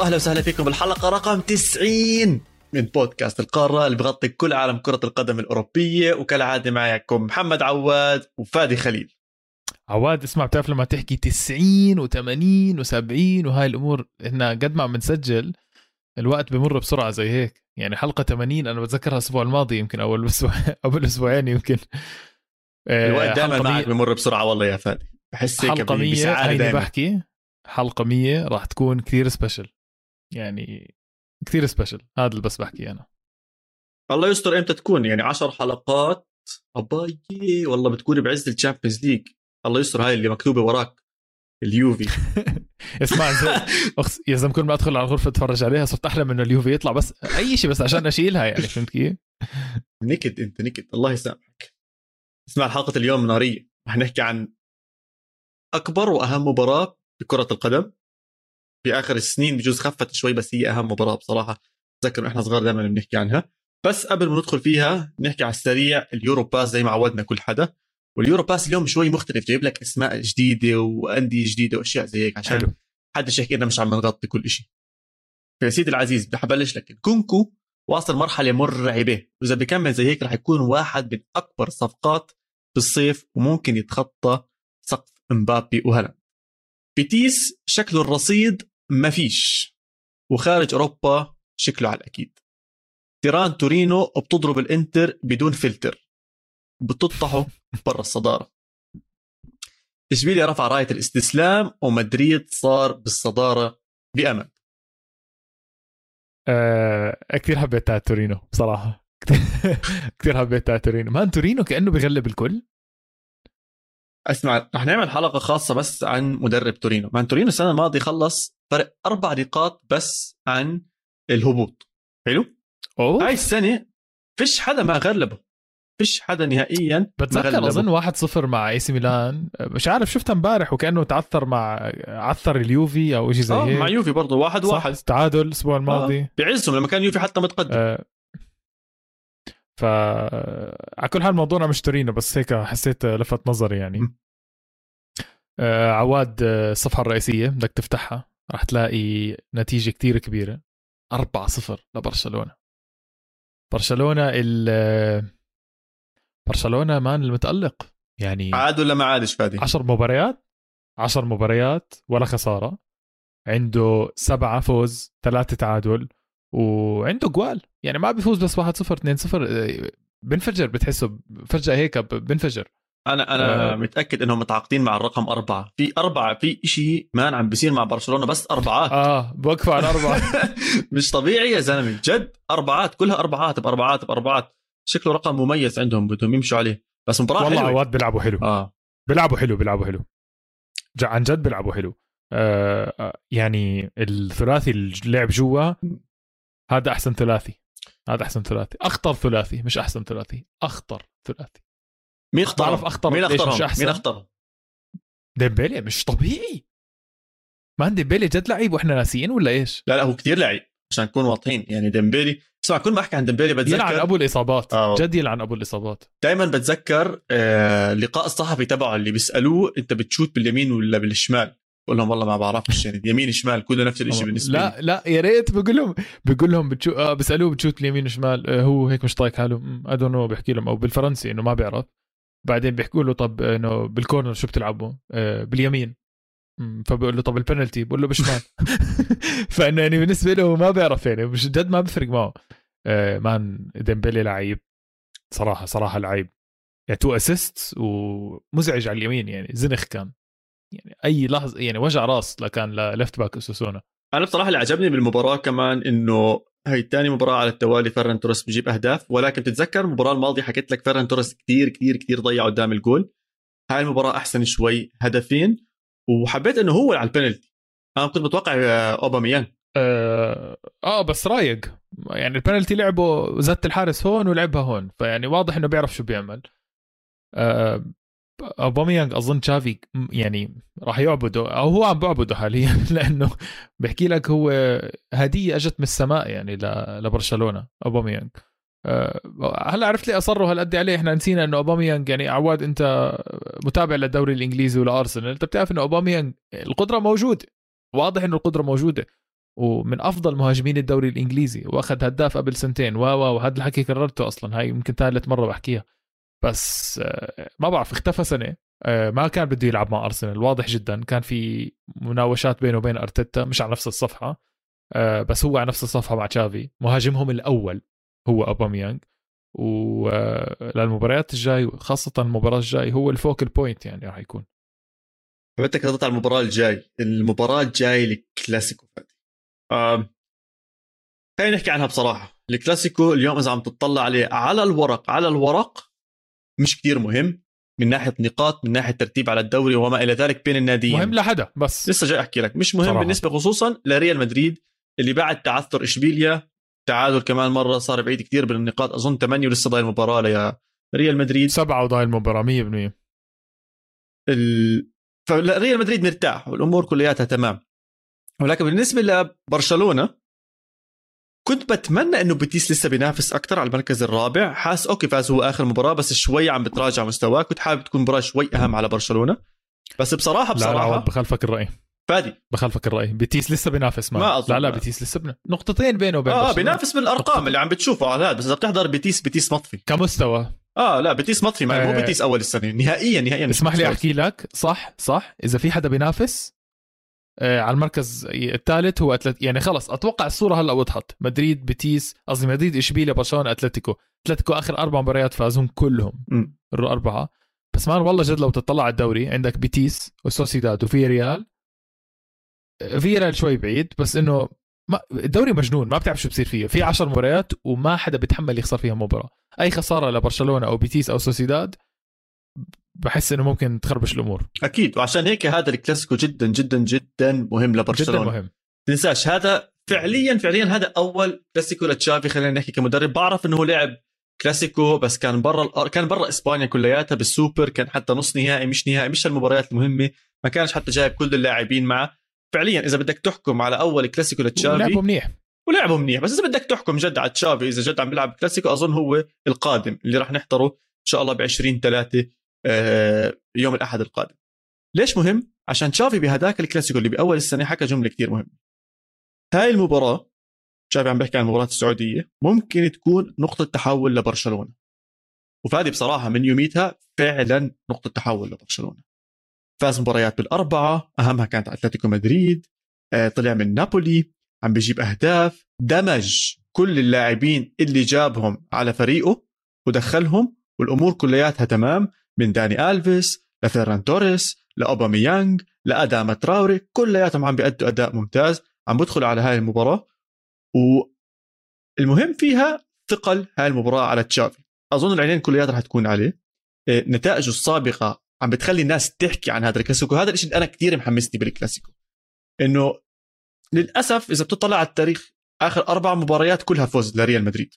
واهلا وسهلا فيكم بالحلقة. رقم 90 من بودكاست القارة اللي بغطي كل عالم كرة القدم الأوروبية. وكالعادة معكم محمد عواد وفادي خليل. عواد اسمع بتعرف لما تحكي 90 و80 و70 وهاي الأمور إحنا قد ما عم بنسجل الوقت بمر بسرعة زي هيك. يعني حلقة 80 أنا بتذكرها الأسبوع الماضي يمكن أول أسبوع اول أسبوعين يمكن. الوقت دائما معك بمر بسرعة والله يا فادي. بحس هيك حلقة 100 هيني بحكي. حلقة 100 راح تكون كثير special. يعني كثير سبيشل هذا اللي بس بحكي أنا. الله يستر إمتى تكون؟ يعني 10 حلقات؟ اباي والله بتكون بعز ال Champions League. الله يستر هاي اللي مكتوبة وراك. اليوفي. اسمع يا زلمه كل ما ادخل على الغرفة أتفرج عليها صرت أحلم إنه اليوفي يطلع بس أي شيء بس عشان أشيلها يعني فهمت كيف؟ نكد أنت نكد الله يسامحك. اسمع حلقة اليوم نارية. رح نحكي عن أكبر وأهم مباراة بكرة القدم. في آخر السنين بجوز خفت شوي بس هي أهم مباراة بصراحة. تذكر إحنا صغار دائما بنحكي عنها. بس قبل ما ندخل فيها نحكي على السريع ال Euro Pass زي ما عودنا كل حدا. وال Euro Pass اليوم شوي مختلف جايب لك أسماء جديدة وأندية جديدة وأشياء زي هيك عشان. حدش يحكي لنا مش عم نغطي كل شيء يا سيدي العزيز بدي أبلش لك. كونكو واصل مرحلة مرعبة وإذا بكمل زي هيك رح يكون واحد من أكبر الصفقات في الصيف وممكن يتخطى سقف إمبابي وهلا بيتيس شكله الرصيد ما فيش. وخارج أوروبا شكله على الأكيد. تيران تورينو بتضرب الإنتر بدون فلتر. بتطحه برا الصدارة. اشبيليا رفع راية الاستسلام ومدريد صار بالصدارة بأمل. أه كثير حبيت تورينو بصراحة. كثير حبيت تورينو. man تورينو كأنه بغلب الكل. أسمع رح نعمل حلقة خاصة بس عن مدرب تورينو. man تورينو السنة الماضية خلص فرق أربع نقاط بس عن الهبوط. حلو؟ أوه. هاي السنة فيش حدا ما غلبه. فيش حدا نهائيا بتذكر أظن 1-0 مع اي سي ميلان. مش عارف شفتها امبارح وكأنه تعثر مع عثر اليوفي أو شيء زي آه هيك. مع يوفي برضه واحد صح؟ واحد. تعادل الأسبوع الماضي. آه. بعزهم لما كان يوفي حتى متقدم. آه. ف على كل حال موضوعنا مش تورينو بس هيك حسيت لفت نظري يعني. آه عواد آه، الصفحة الرئيسية بدك تفتحها. راح تلاقي نتيجة كتير كبيرة. 4-0 لبرشلونة. برشلونة ال برشلونة مان المتألق. يعني عاد ولا ما عادش فادي؟ 10 مباريات 10 مباريات ولا خسارة. عنده سبعة فوز ثلاثة تعادل وعنده جوال. يعني ما بيفوز بس 1-0 2-0 بنفجر بتحسه فجأة هيك بنفجر. أنا أنا آه. متأكد إنهم متعاقدين مع الرقم أربعة. في أربعة في شيء مان عم بيصير مع برشلونة بس أربعات. آه بوقفوا على أربعة. مش طبيعي يا زلمة. جد أربعات كلها أربعات بأربعات بأربعات. شكله رقم مميز عندهم بدهم يمشوا عليه. بس مباراة والله عواد بيلعبوا حلو. آه. بيلعبوا حلو بيلعبوا حلو. عن جد بيلعبوا حلو. آه, آه، يعني الثلاثي اللي لعب جوا هذا أحسن ثلاثي. هذا أحسن ثلاثي. أخطر ثلاثي مش أحسن ثلاثي. أخطر ثلاثي. مين اختار بعرف أخطر مين اختارهم. مين اختارهم ديمبيلي مش طبيعي. ما ديمبيلي جد لعيب وإحنا ناسيين ولا إيش؟ لا لا هو كثير لعيب عشان نكون واضحين. يعني ديمبيلي اسمع كل ما احكي عن ديمبيلي بتذكر يلعن أبو الإصابات. أوه. جد يلعن أبو الإصابات. دائما بتذكر آه اللقاء الصحفي تبعه اللي بيسألوه أنت بتشوت باليمين ولا بالشمال؟ بقول لهم والله ما بعرفش يعني يمين شمال كله نفس الشيء بالنسبة لا لي. لا يا ريت بقول لهم بقول لهم بتشو... آه بيسألوه بتشوت باليمين وشمال آه هو هيك مش طايق حاله. I don't know بحكي لهم أو بالفرنسي إنه ما بيعرف. بعدين بيحكوا له طب إنه بالكورنر شو بتلعبوا؟ آه باليمين. فبقول له طب البنالتي؟ بقول له بشمال. فإنه يعني بالنسبة له ما بيعرف يعني مش جد ما بفرق معه. آه man ديمبلي لعيب صراحة صراحة لعيب. يعني two assist ومزعج على اليمين يعني زنخ كان. يعني أي لحظة يعني وجع راس لكان لل left back اوساسونا أنا بصراحة اللي عجبني بالمباراة كمان إنه هي ثاني مباراة على التوالي فيران توريس بجيب أهداف. ولكن تتذكر المباراة الماضية حكيت لك فيران توريس كثير كثير كثير ضيع قدام الجول. هاي المباراة أحسن شوي هدفين. وحبيت إنه هو على البنالتي. أنا كنت متوقع آه، اوباميان آه, آه بس رايق. يعني البنالتي لعبه زت الحارس هون ولعبها هون. فيعني واضح إنه بيعرف شو بيعمل. آه اوباميانج أظن تشافي يعني راح يعبده أو هو عم بعبده حاليا لأنه بحكي لك هو هدية إجت من السماء يعني لبرشلونة اوباميانج أه هلأ عرفت لي أصروا هالقد عليه إحنا نسينا إنه اوباميانج يعني عواد أنت متابع للدوري الإنجليزي ولأرسنال أنت بتعرف إنه اوباميانج القدرة موجودة واضح إنه القدرة موجودة ومن أفضل مهاجمين الدوري الإنجليزي وأخذ هداف قبل سنتين و وهذا الحكي كررته أصلا هاي يمكن ثالث مرة بحكيها. بس آه، ما بعرف اختفى سنة. آه، ما كان بده يلعب مع أرسنال. واضح جدا. كان في مناوشات بينه وبين أرتيتا مش على نفس الصفحة. آه، بس هو على نفس الصفحة مع تشافي. مهاجمهم الأول هو أوباميانج. وللمباريات الجاي خاصة المباراة الجاي هو ال focal point يعني راح يكون. بدك ردت على المباراة الجاي. المباراة الجاي الكلاسيكو. خلينا نحكي عنها بصراحة. الكلاسيكو اليوم إذا عم تطلع عليه على الورق على الورق مش كتير مهم من ناحية نقاط من ناحية ترتيب على الدوري وما إلى ذلك بين الناديين. مهم لحدا بس. لسه جاي أحكي لك. مش مهم صراحة. بالنسبة خصوصا لريال مدريد اللي بعد تعثر إشبيليا. تعادل كمان مرة صار بعيد كثير بالنقاط أظن 8 ولسه ضايل مباراة ليا ريال مدريد. سبعة وضايل المباراه 100% ال... فريال مدريد مرتاح والأمور كلياتها تمام. ولكن بالنسبة لبرشلونة كنت بتمنى إنه بيتيس لسه بينافس أكثر على المركز الرابع. حاس أوكي فاز هو آخر مباراة بس شوي عم بتراجع مستواه. كنت حابب تكون مباراة شوي أهم على برشلونة. بس بصراحة بصراحه لا لا بخالفك الرأي. فادي. بخالفك الرأي. بيتيس لسه بينافس ما أظن لا لا بيتيس لسه بنا. نقطتين بينه وبين آه بينافس بالأرقام. اللي عم بتشوفه على هذا بس إذا بتحضر بيتيس بيتيس مطفي. كمستوى. آه لا بيتيس مطفي ما آه. مو بيتيس أول السنة. نهائيا نهائيا. اسمح لي أحكي لك. صح صح. إذا في حدا بينافس آه على المركز الثالث هو أتلت... يعني خلص أتوقع الصورة هلا وضحت. مدريد بيتيس قصدي مدريد إشبيليا برشلونة أتلتيكو. أتلتيكو آخر أربع مباريات فازهم كلهم. الاربعه بس man والله جد لو تطلع على الدوري عندك بيتيس وسوسيداد وفي ريال في ريال شوي بعيد بس إنه ما الدوري مجنون ما بتعرف شو بصير فيه. في 10 مباريات وما حدا بيتحمل يخسر فيها مباراة. أي خسارة لبرشلونة أو بيتيس أو سوسيداد بحس إنه ممكن تخربش الأمور. أكيد وعشان هيك هذا الكلاسيكو جدا جدا جدا مهم لبرشلونة. جدا مهم. تنساش هذا فعليا فعليا هذا أول كلاسيكو لتشافي خلينا نحكي كمدرب. بعرف إنه هو لعب كلاسيكو بس كان برا كان برا إسبانيا كلياتها بالسوبر كان حتى نص نهائي مش نهائي مش المباريات المهمة. ما كانش حتى جايب كل اللاعبين معه. فعليا إذا بدك تحكم على أول كلاسيكو لتشافي لعبوا منيح. ولعبوا منيح. بس إذا بدك تحكم جد على تشافي إذا جد عم بيلعب كلاسيكو أظن هو القادم اللي راح نحضره إن شاء الله ب 20 3 يوم الأحد القادم. ليش مهم؟ عشان تشافي بهداك الكلاسيكو اللي بأول السنة حكى جملة كثير مهمة. هاي المباراة تشافي عم بحكي عن المباراة السعودية ممكن تكون نقطة تحول لبرشلونة. وفادي بصراحة من يومتها فعلا نقطة تحول لبرشلونة. فاز مباريات بالأربعة أهمها كانت أتلتيكو مدريد آه، طلع من نابولي عم بيجيب أهداف دمج كل اللاعبين اللي جابهم على فريقه ودخلهم والأمور كلياتها تمام. من داني ألفيس لفيران توريس لاوباميانج لاداما تراوري كلياتهم عم بيأدوا أداء ممتاز عم بدخلوا على هاي المباراة. والمهم فيها ثقل هاي المباراة على تشافي. أظن العينين كلياتها رح تكون عليه. إيه، نتائجه السابقة عم بتخلي الناس تحكي عن هذا الكلاسيكو. هذا الشيء اللي أنا كثير محمسني بالكلاسيكو. إنه للأسف إذا بتطلع على التاريخ آخر أربع مباريات كلها فوز لريال مدريد.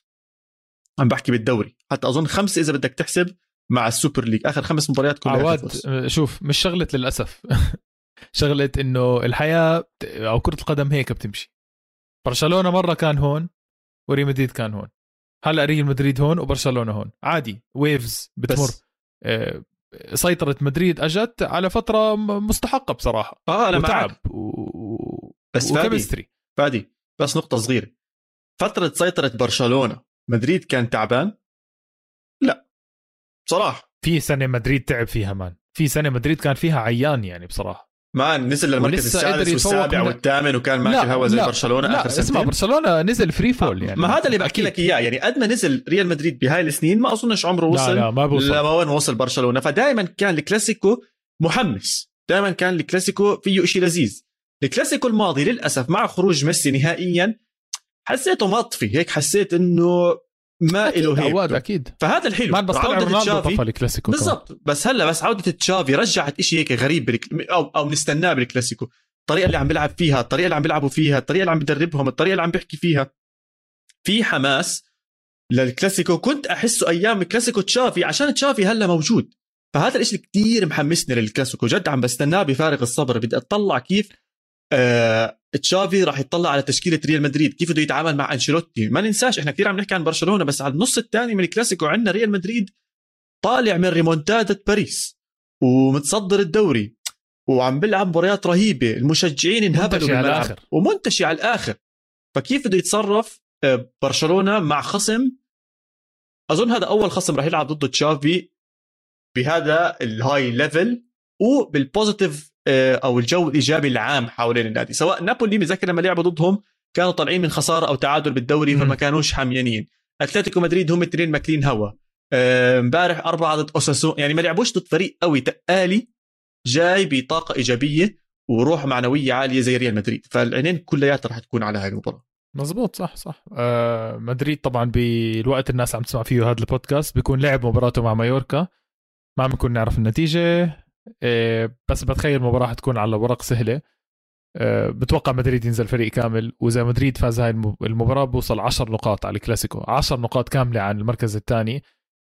عم بحكي بالدوري. حتى أظن خمسة إذا بدك تحسب مع السوبر ليج. آخر خمس مباريات كلها عوادم. شوف مش شغلة للأسف. شغلة إنه الحياة أو كرة القدم هيك بتمشي. برشلونة مرة كان هون وريال مدريد كان هون. هلأ ريال مدريد هون وبرشلونة هون. عادي ويفز بتمر. آه، سيطرة مدريد أجت على فترة مستحقة بصراحة. آه أنا وتعب معك. و... بس فادي فادي بس نقطة صغيرة. فترة سيطرة برشلونة مدريد كان تعبان؟ لا بصراحة. في سنة مدريد تعب فيها مان. في سنة مدريد كان فيها عيان يعني بصراحة. ما نزل للمركز السادس والسابع من... والثامن وكان ماشي الهوا زي لا برشلونه لا آخر سنتين. اسمع برشلونة نزل free fall يعني. ما هذا اللي بحكي لك إياه يعني قد ما نزل ريال مدريد بهاي السنين ما أظنش عمره وصل لا لا ما بوصل. لما وين وصل برشلونة. فدائما كان الكلاسيكو محمس. دائما كان الكلاسيكو فيه شيء لذيذ. الكلاسيكو الماضي للأسف مع خروج ميسي نهائيا حسيته مطفي. هيك حسيت إنه ما له هيك. أكيد. فهذا الحلو. ما بس طلع رونالدو طفى الكلاسيكو بالضبط. بس هلأ بس عودة تشافي رجعت إشي هيك غريب بالك... أو أو بنستناه بالكلاسيكو. الطريقة اللي عم بيلعب فيها الطريقة اللي عم بيلعبوا فيها الطريقة اللي عم بدربهم الطريقة اللي عم بيحكي فيها. في حماس للكلاسيكو. كنت احسه أيام الكلاسيكو تشافي عشان تشافي هلأ موجود. فهذا الشيء كثير محمسني للكلاسيكو. جد عم بستناه بفارغ الصبر. بدي أطلع كيف آه تشافي راح يطلع على تشكيلة ريال مدريد. كيف بده يتعامل مع أنشيلوتي؟ ما ننساش إحنا كثير عم نحكي عن برشلونة بس على النص الثاني من الكلاسيكو عندنا ريال مدريد طالع من ريمونتادا باريس ومتصدر الدوري وعم بيلعب مباريات رهيبة. المشجعين انهبلوا على بالملعب الآخر. ومنتشي على الآخر. فكيف بده يتصرف آه، برشلونة مع خصم؟ أظن هذا أول خصم راح يلعب ضده تشافي بهذا ال high level وبال positive أو الجو الإيجابي العام حوالين النادي. سواء نابولي بذكر لما لعبوا ضدهم كانوا طالعين من خسارة أو تعادل بالدوري. فما كانوش حاميين. أتلتيكو مدريد هم الاثنين ماكلين هوا. آه، امبارح أربعة ضد أوساسو. يعني ما لعبوش ضد فريق قوي تقالي جاي بطاقة إيجابية وروح معنوية عالية زي ريال مدريد. فالعينين كلياتها رح تكون على هاي المباراة. مزبوط صح صح. آه مدريد طبعا بالوقت الناس عم تسمع فيه هذا البودكاست بيكون لعب مباراته مع مايوركا. ما عم نكون نعرف النتيجة. آه بس بتخيل المباراة حتكون على ورق سهلة. آه بتوقع مدريد ينزل فريق كامل وإذا مدريد فاز هاي الم- المباراة بوصل 10 نقاط على الكلاسيكو. 10 نقاط كاملة عن المركز الثاني.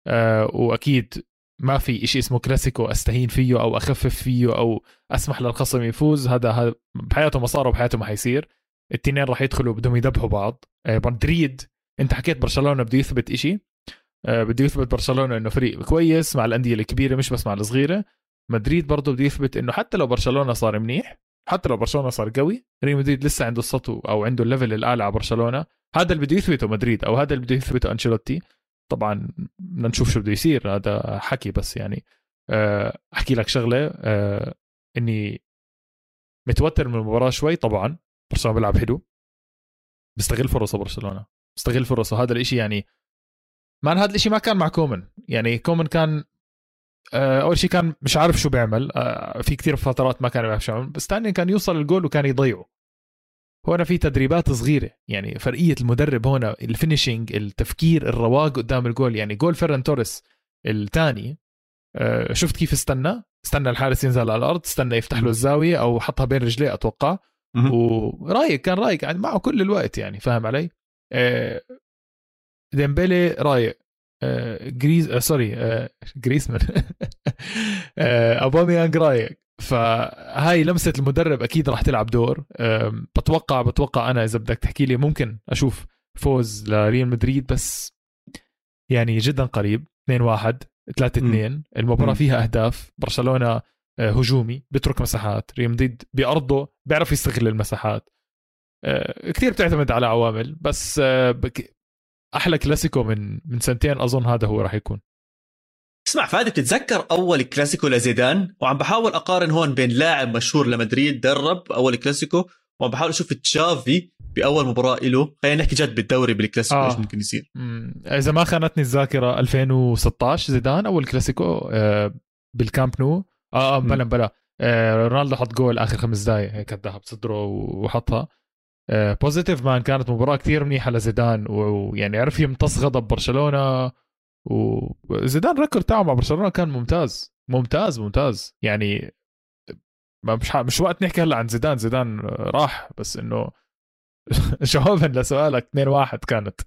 آه وأكيد ما في إشي اسمه كلاسيكو أستهين فيه أو أخفف فيه أو أسمح للخصم يفوز. هذا بحياته ما صار وبحياته ما حيصير. التنين راح يدخلوا بدهم يذبحوا بعض. مدريد أنت حكيت برشلونة بده يثبت آه، بده يثبت برشلونة إنه فريق كويس مع الأندية الكبيرة مش بس مع الصغيرة. مدريد برضه بده يثبت إنه حتى لو برشلونة صار منيح حتى لو برشلونة صار قوي ريال مدريد لسه عنده السطوة أو عنده ال level الأعلى على برشلونة هذا اللي بده يثبته مدريد أو هذا اللي بده يثبته أنشيلوتي. طبعا بدنا نشوف شو بده يصير هذا حكي بس يعني. آه، أحكي لك شغلة آه، إني متوتر من المباراة شوي طبعا برشلونة بيلعب حلو. بيستغل فرصة برشلونة بيستغل فرصة هذا الإشي يعني man هذا الإشي ما كان مع كومان يعني كومان كان أول شيء كان مش عارف شو بيعمل. آه، في كتير فترات ما كان بيعرف شو يعمل بس ثانيا كان يوصل الجول وكان يضيعه. هنا في تدريبات صغيرة. يعني فرقية المدرب هنا ال finishing التفكير الرواق قدام الجول. يعني جول فيران توريس الثاني. آه، شفت كيف استنى؟ استنى الحارس ينزل على الأرض استنى يفتح له الزاوية أو حطها بين رجليه أتوقع. ورايق كان رايق. يعني معه كل الوقت يعني فاهم علي؟ آه، ديمبلي رايق. آه، جريز آه، sorry آه، جريزمان. آه، أوباميانج رايق فهاي لمسة المدرب أكيد راح تلعب دور. بتوقع بتوقع أنا إذا بدك تحكي لي ممكن أشوف فوز لريال مدريد بس يعني جدا قريب. 2 1 3 2 المباراة. فيها أهداف. برشلونة آه، هجومي بيترك مساحات. ريال مدريد بأرضه بيعرف يستغل المساحات. آه، كثير بتعتمد على عوامل بس آه، أحلى كلاسيكو من من سنتين أظن هذا هو راح يكون. اسمع فادي بتتذكر أول كلاسيكو لزيدان؟ وعم بحاول أقارن هون بين لاعب مشهور لمدريد درب أول كلاسيكو وعم بحاول أشوف تشافي بأول مباراة له. خلينا نحكي جد بالدوري بالكلاسيكو آه. إيش ممكن يصير؟ مم، إذا ما خانتني الذاكرة 2016 زيدان أول كلاسيكو آه، بالكامب نو. آه آه، بلا بلا. آه، رونالدو حط جول آخر خمس دقائق هيك اداها بصدره وحطها. positive man كانت مباراة كثير منيحة لزيدان ويعني عرف يمتص غضب برشلونة وزيدان ال record تاعه مع برشلونة كان ممتاز ممتاز ممتاز. يعني ما مش مش وقت نحكي هلا عن زيدان زيدان راح بس إنه جوابا لسؤالك 2 1 كانت.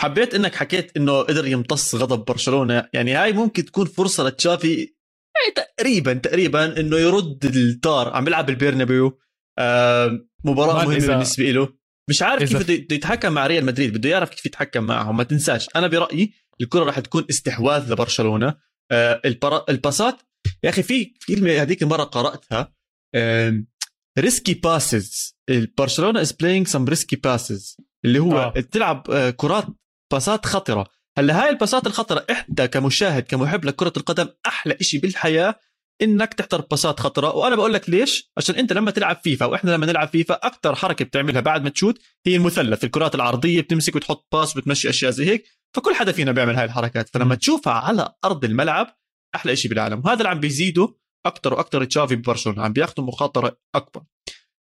حبيت إنك حكيت إنه قدر يمتص غضب برشلونة يعني هاي ممكن تكون فرصة لتشافي يعني تقريبا تقريبا إنه يرد الطار عم بيلعب بالبيرنابيو آه مباراة مهمة إذا- بالنسبة له مش عارف كيف بده يتحكم مع ريال مدريد بده يعرف كيف يتحكم معهم ما تنساش. أنا برأيي الكرة راح تكون استحواذ لبرشلونة. آه البرا... ال pass ات يا أخي في كلمة هذيك المره قرأتها. risky passes برشلونة is playing some risky passes اللي هو آه. آه. تلعب آه، كرات pass ات خطرة. هلأ هاي ال pass ات الخطرة إحنا كمشاهد كمحب لكرة القدم أحلى إشي بالحياة. إنك تحضر pass ات خطرة. وأنا بقول لك ليش؟ عشان أنت لما تلعب فيفا وإحنا لما نلعب فيفا أكثر حركة بتعملها بعد ما تشوت هي المثلث. الكرات العرضية بتمسك وتحط pass وبتمشي أشياء زي هيك. فكل حدا فينا بيعمل هاي الحركات. فلما تشوفها على أرض الملعب أحلى شيء بالعالم. وهذا اللي عم بيزيده أكثر وأكثر تشافي ببرشلونة. عم بياخذوا مخاطرة أكبر.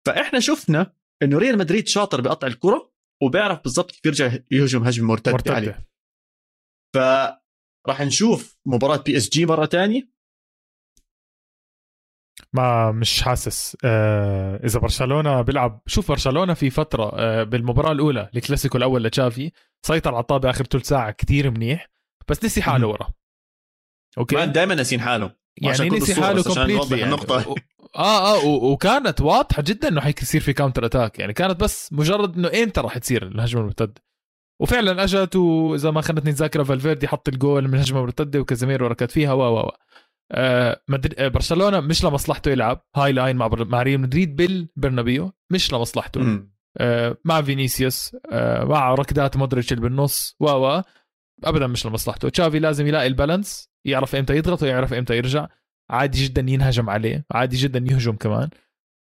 فإحنا شفنا إنه ريال مدريد شاطر بقطع الكرة وبيعرف بالضبط كيف يرجع يهجم هجمه مرتده, عليه. مرتده فراح نشوف مباراة بي إس جي مرة تانية. ما مش حاسس آه إذا برشلونة بيلعب شوف برشلونة في فترة آه بالمباراة الأولى الكلاسيكو الأول لتشافي سيطر على الطابة آخر ثلث ساعة كتير منيح بس نسي حاله. ورا أوكي دائما ناسين حاله يعني نسي حاله completely نوضح يعني. النقطة. آه آه وكانت واضحة جدا إنه حيصير في counter attack يعني كانت بس مجرد إنه إمتى راح تصير الهجمة المرتدة وفعلا أجت وإذا ما خانتني الذاكره فالفيردي حط الجول من هجمه مرتده وكازيميرو ركض فيها و و مدري... آه برشلونة مش لمصلحته يلعب. high line مع بر... مع ريال مدريد بالبرنابيو مش لمصلحته. آه مع فينيسيوس آه مع ركضات مودريتش اللي بالنص و و ابدا مش لمصلحته. تشافي لازم يلاقي ال balance يعرف إمتى يضغط ويعرف إمتى يرجع. عادي جدا ينهجم عليه عادي جدا يهجم كمان.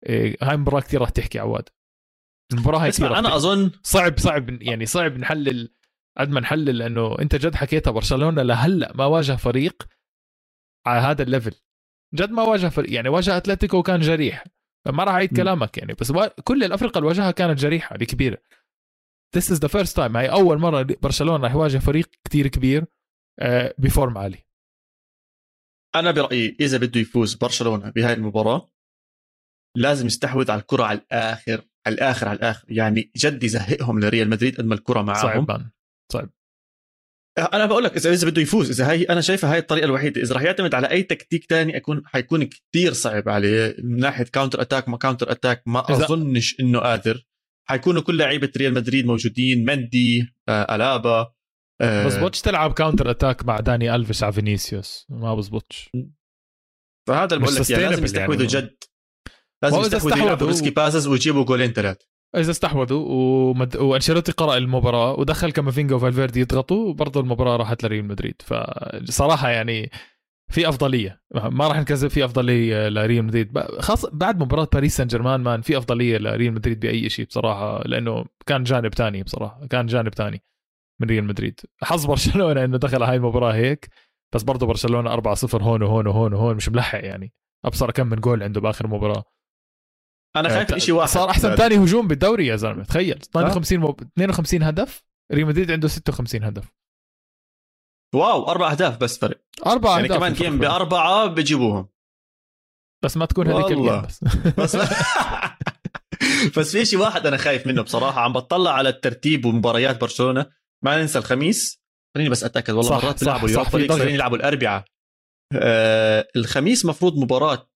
إيه هاي المباراه كثير راح تحكي عواد. المباراة هاي كثير اسمع أنا. أظن صعب صعب يعني صعب نحلل قد ما نحلل لأنه أنت جد حكيتها برشلونة لهلأ ما واجه فريق على هذا ال level جد ما واجه فريق يعني واجه أتلتيكو وكان جريح. ما راح أعيد. كلامك يعني بس كل الافرقه اللي واجهها كانت جريحة الكبيره This is the first time. هاي أول مرة برشلونة راح يواجه فريق كتير كبير آه، ب form عالي. أنا برأيي إذا بده يفوز برشلونة بهاي المباراة لازم يستحوذ على الكرة على الآخر على الآخر على الآخر. يعني جد يزهقهم لريال مدريد قد ما الكرة معهم صعب. man أنا بقول لك اذا إذا بده يفوز إذا هي أنا شايفها هاي الطريقة الوحيدة. إذا راح يعتمد على أي تكتيك تاني اكون حيكون كتير صعب عليه من ناحية counter attack ما counter attack ما أظنش إنه قادر. حيكونوا كل لعيبة ريال مدريد موجودين مندي آه ألابا آه بزبطش تلعب counter attack مع داني الفيش على فينيسيوس. ما بزبطش. فهذا اللي بقول لك يعني لازم يستحوذوا يعني. جد. لازم يستحوذوا يلعبوا risky passes ويجيبوا جولين ثلاث إذا استحوذوا ومد... وأنشيلوتي قرأ المباراة ودخل كامافينجا وفالفيردي يضغطوا وبرضه المباراة راحت لريال مدريد. فصراحة يعني في أفضلية. ما راح نكذب في أفضلية لريال مدريد. خاصه بعد مباراة باريس سان جيرمان man في أفضلية لريال مدريد بأي شيء بصراحة لأنه كان جانب تاني بصراحة كان جانب تاني من ريال مدريد. حظ برشلونة إنه دخل هاي المباراة هيك بس برضه برشلونة 4-0 هون وهون وهون وهون مش ملحق يعني. أبصر كم من جول عنده بآخر مباراة. أنا خايف آه، شيء واحد. صار أحسن ثاني هجوم بالدوري يا زلمة تخيل. 52 مب... 52 هدف ريال مدريد عنده 56 هدف. wow أربع أهداف بس فرق أربع يعني أهداف كمان game. بأربعة بجيبوهم. بس ما تكون هذيك والله. ال game بس. بس بس في شيء واحد أنا خايف منه بصراحة. عم بطلع على الترتيب ومباريات برشلونة. ما ننسى الخميس. خليني بس أتأكد والله صح، مرات بيلعبوا يوروبا ليج. خليني يلعبوا الاربعاء آه الخميس مفروض مباراة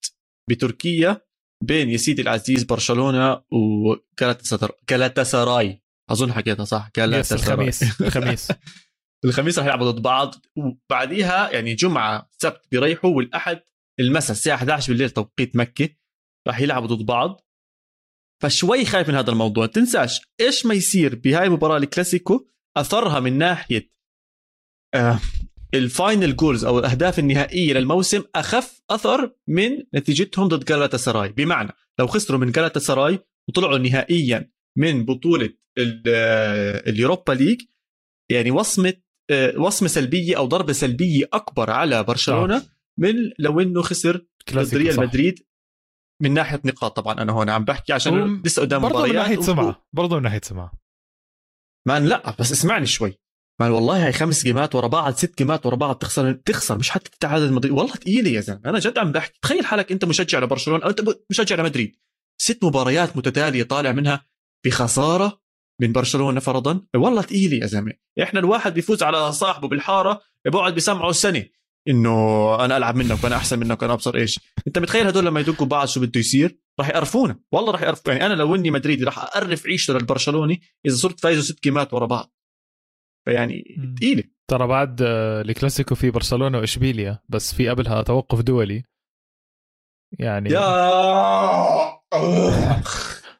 بتركيا. بين يا سيدي العزيز برشلونة وجالاتا سراي أظن حكيتها صح جالاتا الخميس الخميس. الخميس رح يلعبوا ضد بعض. وبعديها يعني جمعة سبت بيريحوا والأحد المساء الساعة 11 بالليل توقيت مكه رح يلعبوا ضد بعض. فشوي خايف من هذا الموضوع. تنساش إيش ما يصير بهاي المباراه الكلاسيكو أثرها من ناحية آه ال final goals أو الأهداف النهائية للموسم أخف أثر من نتيجتهم ضد جالاتا سراي. بمعنى لو خسروا من جالاتا سراي وطلعوا نهائيا من بطولة آه، اليوروبا ليج يعني وصمة آه، وصمة سلبية أو ضربة سلبية أكبر على برشلونة من لو إنه خسر ضد ريال. مدريد من ناحية نقاط. طبعا أنا هون عم بحكي عشان لسه قدام برضه من ناحية سمعة برضه من ناحية سمعة. man لا بس اسمعني شوي. man والله هاي خمس game ات ورا بعض ست جيمات ورا بعض تخسر تخسر مش حتى تتعادل مدريد والله ثقيله يا زلمة. أنا جد عم بحكي. تخيل حالك أنت مشجع لبرشلونة أو أنت مشجع لمدريد. ست مباريات متتالية طالع منها بخسارة من برشلونة فرضا. والله ثقيله يا زلمة. إحنا الواحد بيفوز على صاحبه بالحارة بقعد بيسمعه السنة إنه أنا ألعب منك وأنا أحسن منك وأنا أبصر إيش. أنت متخيل هدول لما يدقوا بعض شو بده يصير؟ راح يقرفونا. والله راح يقرفوا يعني أنا لو إني مدريدي راح أقرف عيشته للبرشلوني إذا صرت فايزه ست جيمات ورا بعض. فيعني. ثقيله ترى بعد آه، الكلاسيكو في برشلونة وإشبيليا بس في قبلها توقف دولي. يعني يا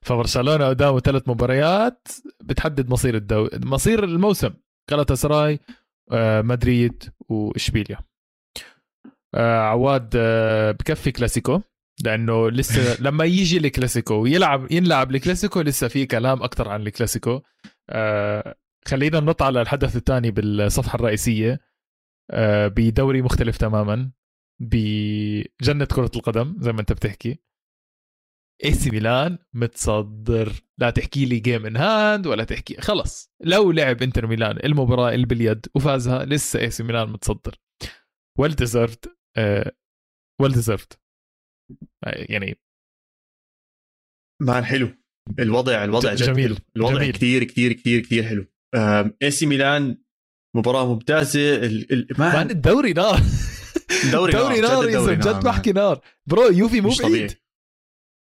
فبرشلونة قدامه ثلاث مباريات بتحدد مصير الدو... مصير الموسم. جالاتا سراي آه، مدريد وإشبيليا. آه، عواد بكفي كلاسيكو لأنه لسه لما يجي الكلاسيكو ويلعب ينلعب الكلاسيكو لسه في كلام أكثر عن الكلاسيكو. خلينا ننط على الحدث الثاني بالصفحة الرئيسية آه، بدوري مختلف تماما بجنة كرة القدم زي ما انت بتحكي. إي سي ميلان متصدر. لا تحكي لي game in hand ولا تحكي. خلص لو لعب إنتر ميلان المباراة اللي باليد وفازها لسه إي سي ميلان متصدر. well deserved well deserved يعني man حلو الوضع الوضع جد جميل، حلو. الوضع جميل. كثير كثير كثير كثير حلو. اي سي ميلان مباراة ممتازة. ال... ال... man الدوري نار. دوري دوري نار، نار يا نار، جد. بحكي نار. bro يوفي مو بعيد.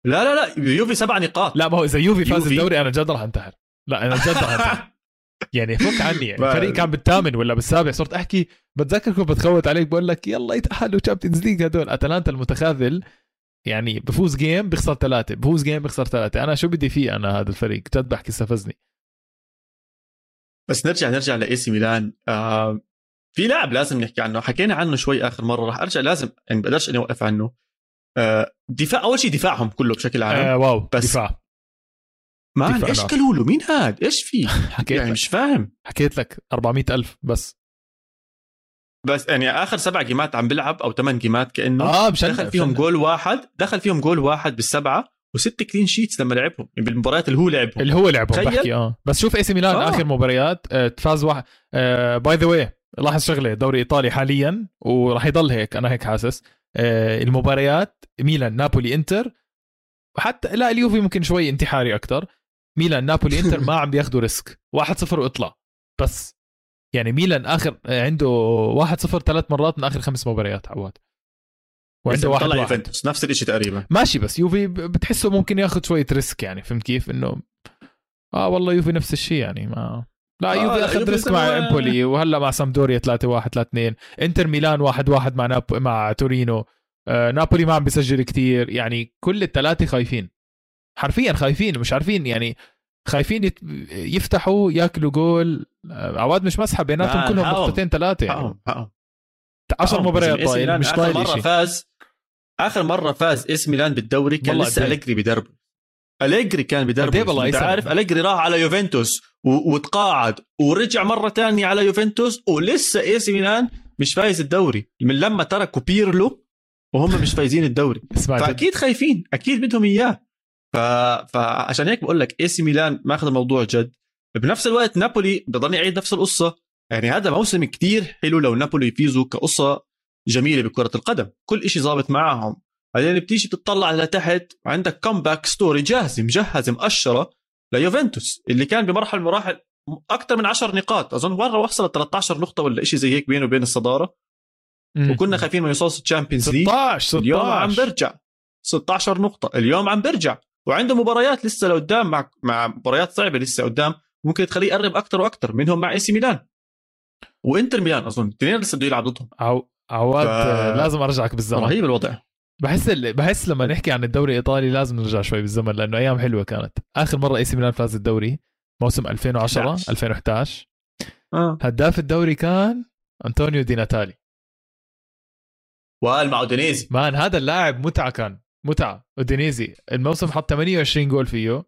لا لا لا يوفي سبع نقاط. لا ما هو إذا يوفي فاز يوفي. الدوري أنا جد راح انتحر. لا أنا جد راح انتحر. يعني فك عني. يعني الفريق كان بالثامن ولا بالسابع صرت أحكي. بتذكر كنت بتخوت عليك بقول لك يلا يتأهلوا Champions League هدول. أتلانتا المتخاذل يعني بفوز game بيخسر ثلاثة. بفوز game بيخسر ثلاثة. أنا شو بدي فيه أنا هذا الفريق؟ جد بحكي استفزني. بس نرجع نرجع لإي سي ميلان. آه في لاعب لازم نحكي عنه. حكينا عنه شوي آخر مرة. راح أرجع لازم يعني بقدرش إني أوقف عنه. آه دفاع أول شيء دفاعهم كله بشكل عام. آه wow بس دفاع. man إيش قالوا له؟ مين هاد؟ إيش في؟ حكيت يعني. مش فاهم. حكيت لك. 400 ألف بس. بس يعني آخر سبع game ات عم بلعب أو ثمان جيمات كأنه مشان دخل فيهم جول واحد دخل فيهم جول واحد بالسبعة. وست clean sheets لما لعبهم يعني بالمباريات اللي هو لعبهم. اللي هو لعبهم. بحكي آه. بس شوف AC ميلان آه. آخر مباريات آه، فاز واحد by the way لاحظ شغلة دوري إيطالي حاليا وراح يضل هيك أنا هيك حاسس. آه، المباريات ميلان نابولي إنتر. وحتى لا اليوفي ممكن شوي انتحاري أكثر ميلان نابولي إنتر ما عم بياخذوا risk. 1-0 وإطلع. بس يعني ميلان آخر آه، عنده 1-0 ثلاث مرات من آخر خمس مباريات عواد. وعنده واحد, طلع. يوفنتوس نفس الشيء تقريبا. ماشي بس يوفي بتحسه ممكن ياخذ شوية risk يعني فهمت كيف؟ إنه آه والله يوفي نفس الشيء يعني ما لا آه، يوفي أخذ ريسك مع إمبولي وهلأ مع سامدوريا 3 1 3 2 إنتر ميلان 1 1 مع ناب... مع تورينو. آه نابولي ما عم بيسجل كتير. يعني كل الثلاثة خايفين. حرفيا خايفين مش عارفين يعني خايفين يت... يفتحوا ياكلوا جول. آه عواد مش مسحة بيناتهم كلهم. نقطتين ثلاثة يعني. حقهم حقهم. 10 حقهم. مباريات طايل مش طايل مرة شيء فاز آخر مرة فاز اس ميلان بالدوري كان لسه قد؟ أليجري بدربه أليجري كان والله أنت؟ عارف أليجري راح على يوفنتوس. وتقاعد ورجع مرة تانية على يوفنتوس ولسه AC ميلان مش فايز الدوري من لما تركوا بيرلو وهم مش فايزين الدوري. فأكيد خايفين أكيد بدهم إياه ف... فعشان هيك بقول لك AC ميلان ماخذ الموضوع جد بنفس الوقت نابولي بضل يعيد نفس القصة يعني هذا موسم كتير حلو لو نابولي يفوزوا كقصة جميلة بكرة القدم. كل إشي ظابط معهم بعدين بتيجي تطلع لتحت وعندك comeback story جاهزة مجهزة مقشره ليوفنتوس اللي كان بمرحلة من المراحل أكثر من 10 نقاط. أظن مرة وصلت 13 نقطة ولا شيء زي هيك بينه وبين الصدارة. وكنا خايفين ما يوصلش ال Champions League 16 اليوم عم 16 برجع. 16 نقطة. اليوم عم برجع. وعنده مباريات لسه لقدام مع مع مباريات صعبة لسه قدام. ممكن تخليه يقرب أكثر وأكثر منهم مع AC ميلان. وإنتر ميلان أظن. اثنين لسه بده يلعب ضدهم. عو... عواد ف- لازم أرجعك بالزمن. رهيب الوضع. بحس ال... بحس لما نحكي عن الدوري الإيطالي لازم نرجع شوي بالزمن لأنه أيام حلوة كانت. آخر مرة AC ميلان فاز الدوري موسم 2010 11. 2011 آه. هداف الدوري كان أنطونيو دي ناتالي. وائل مع أودينيزي. man هذا اللاعب متعة كان متعة. أودينيزي الموسم حط 28 جول فيه.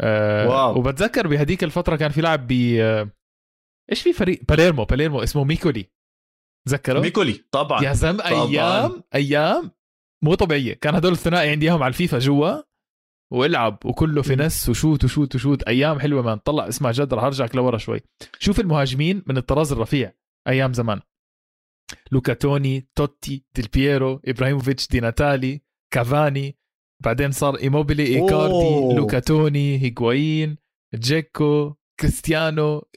آه wow. وبتذكر بهديك الفترة كان في لاعب ب آه، إيش في فريق؟ باليرمو باليرمو اسمه ميكولي. تذكره؟ ميكولي طبعا يا زلمة. أيام أيام مو طبيعية. كان هدول الثنائي عندي إياهم على الفيفا جوا وألعب وكله finesse و shoot و shoot و shoot. أيام حلوة man. طلع اسمع جد رح ارجعك لورا شوي. شوف المهاجمين من الطراز الرفيع أيام زمان. لوكا توني توتي ديل بييرو إبراهيموفيتش دي ناتالي كافاني. بعدين صار إيموبيلي إيكاردي. لوكا توني هيغوايين جيكو كريستيانو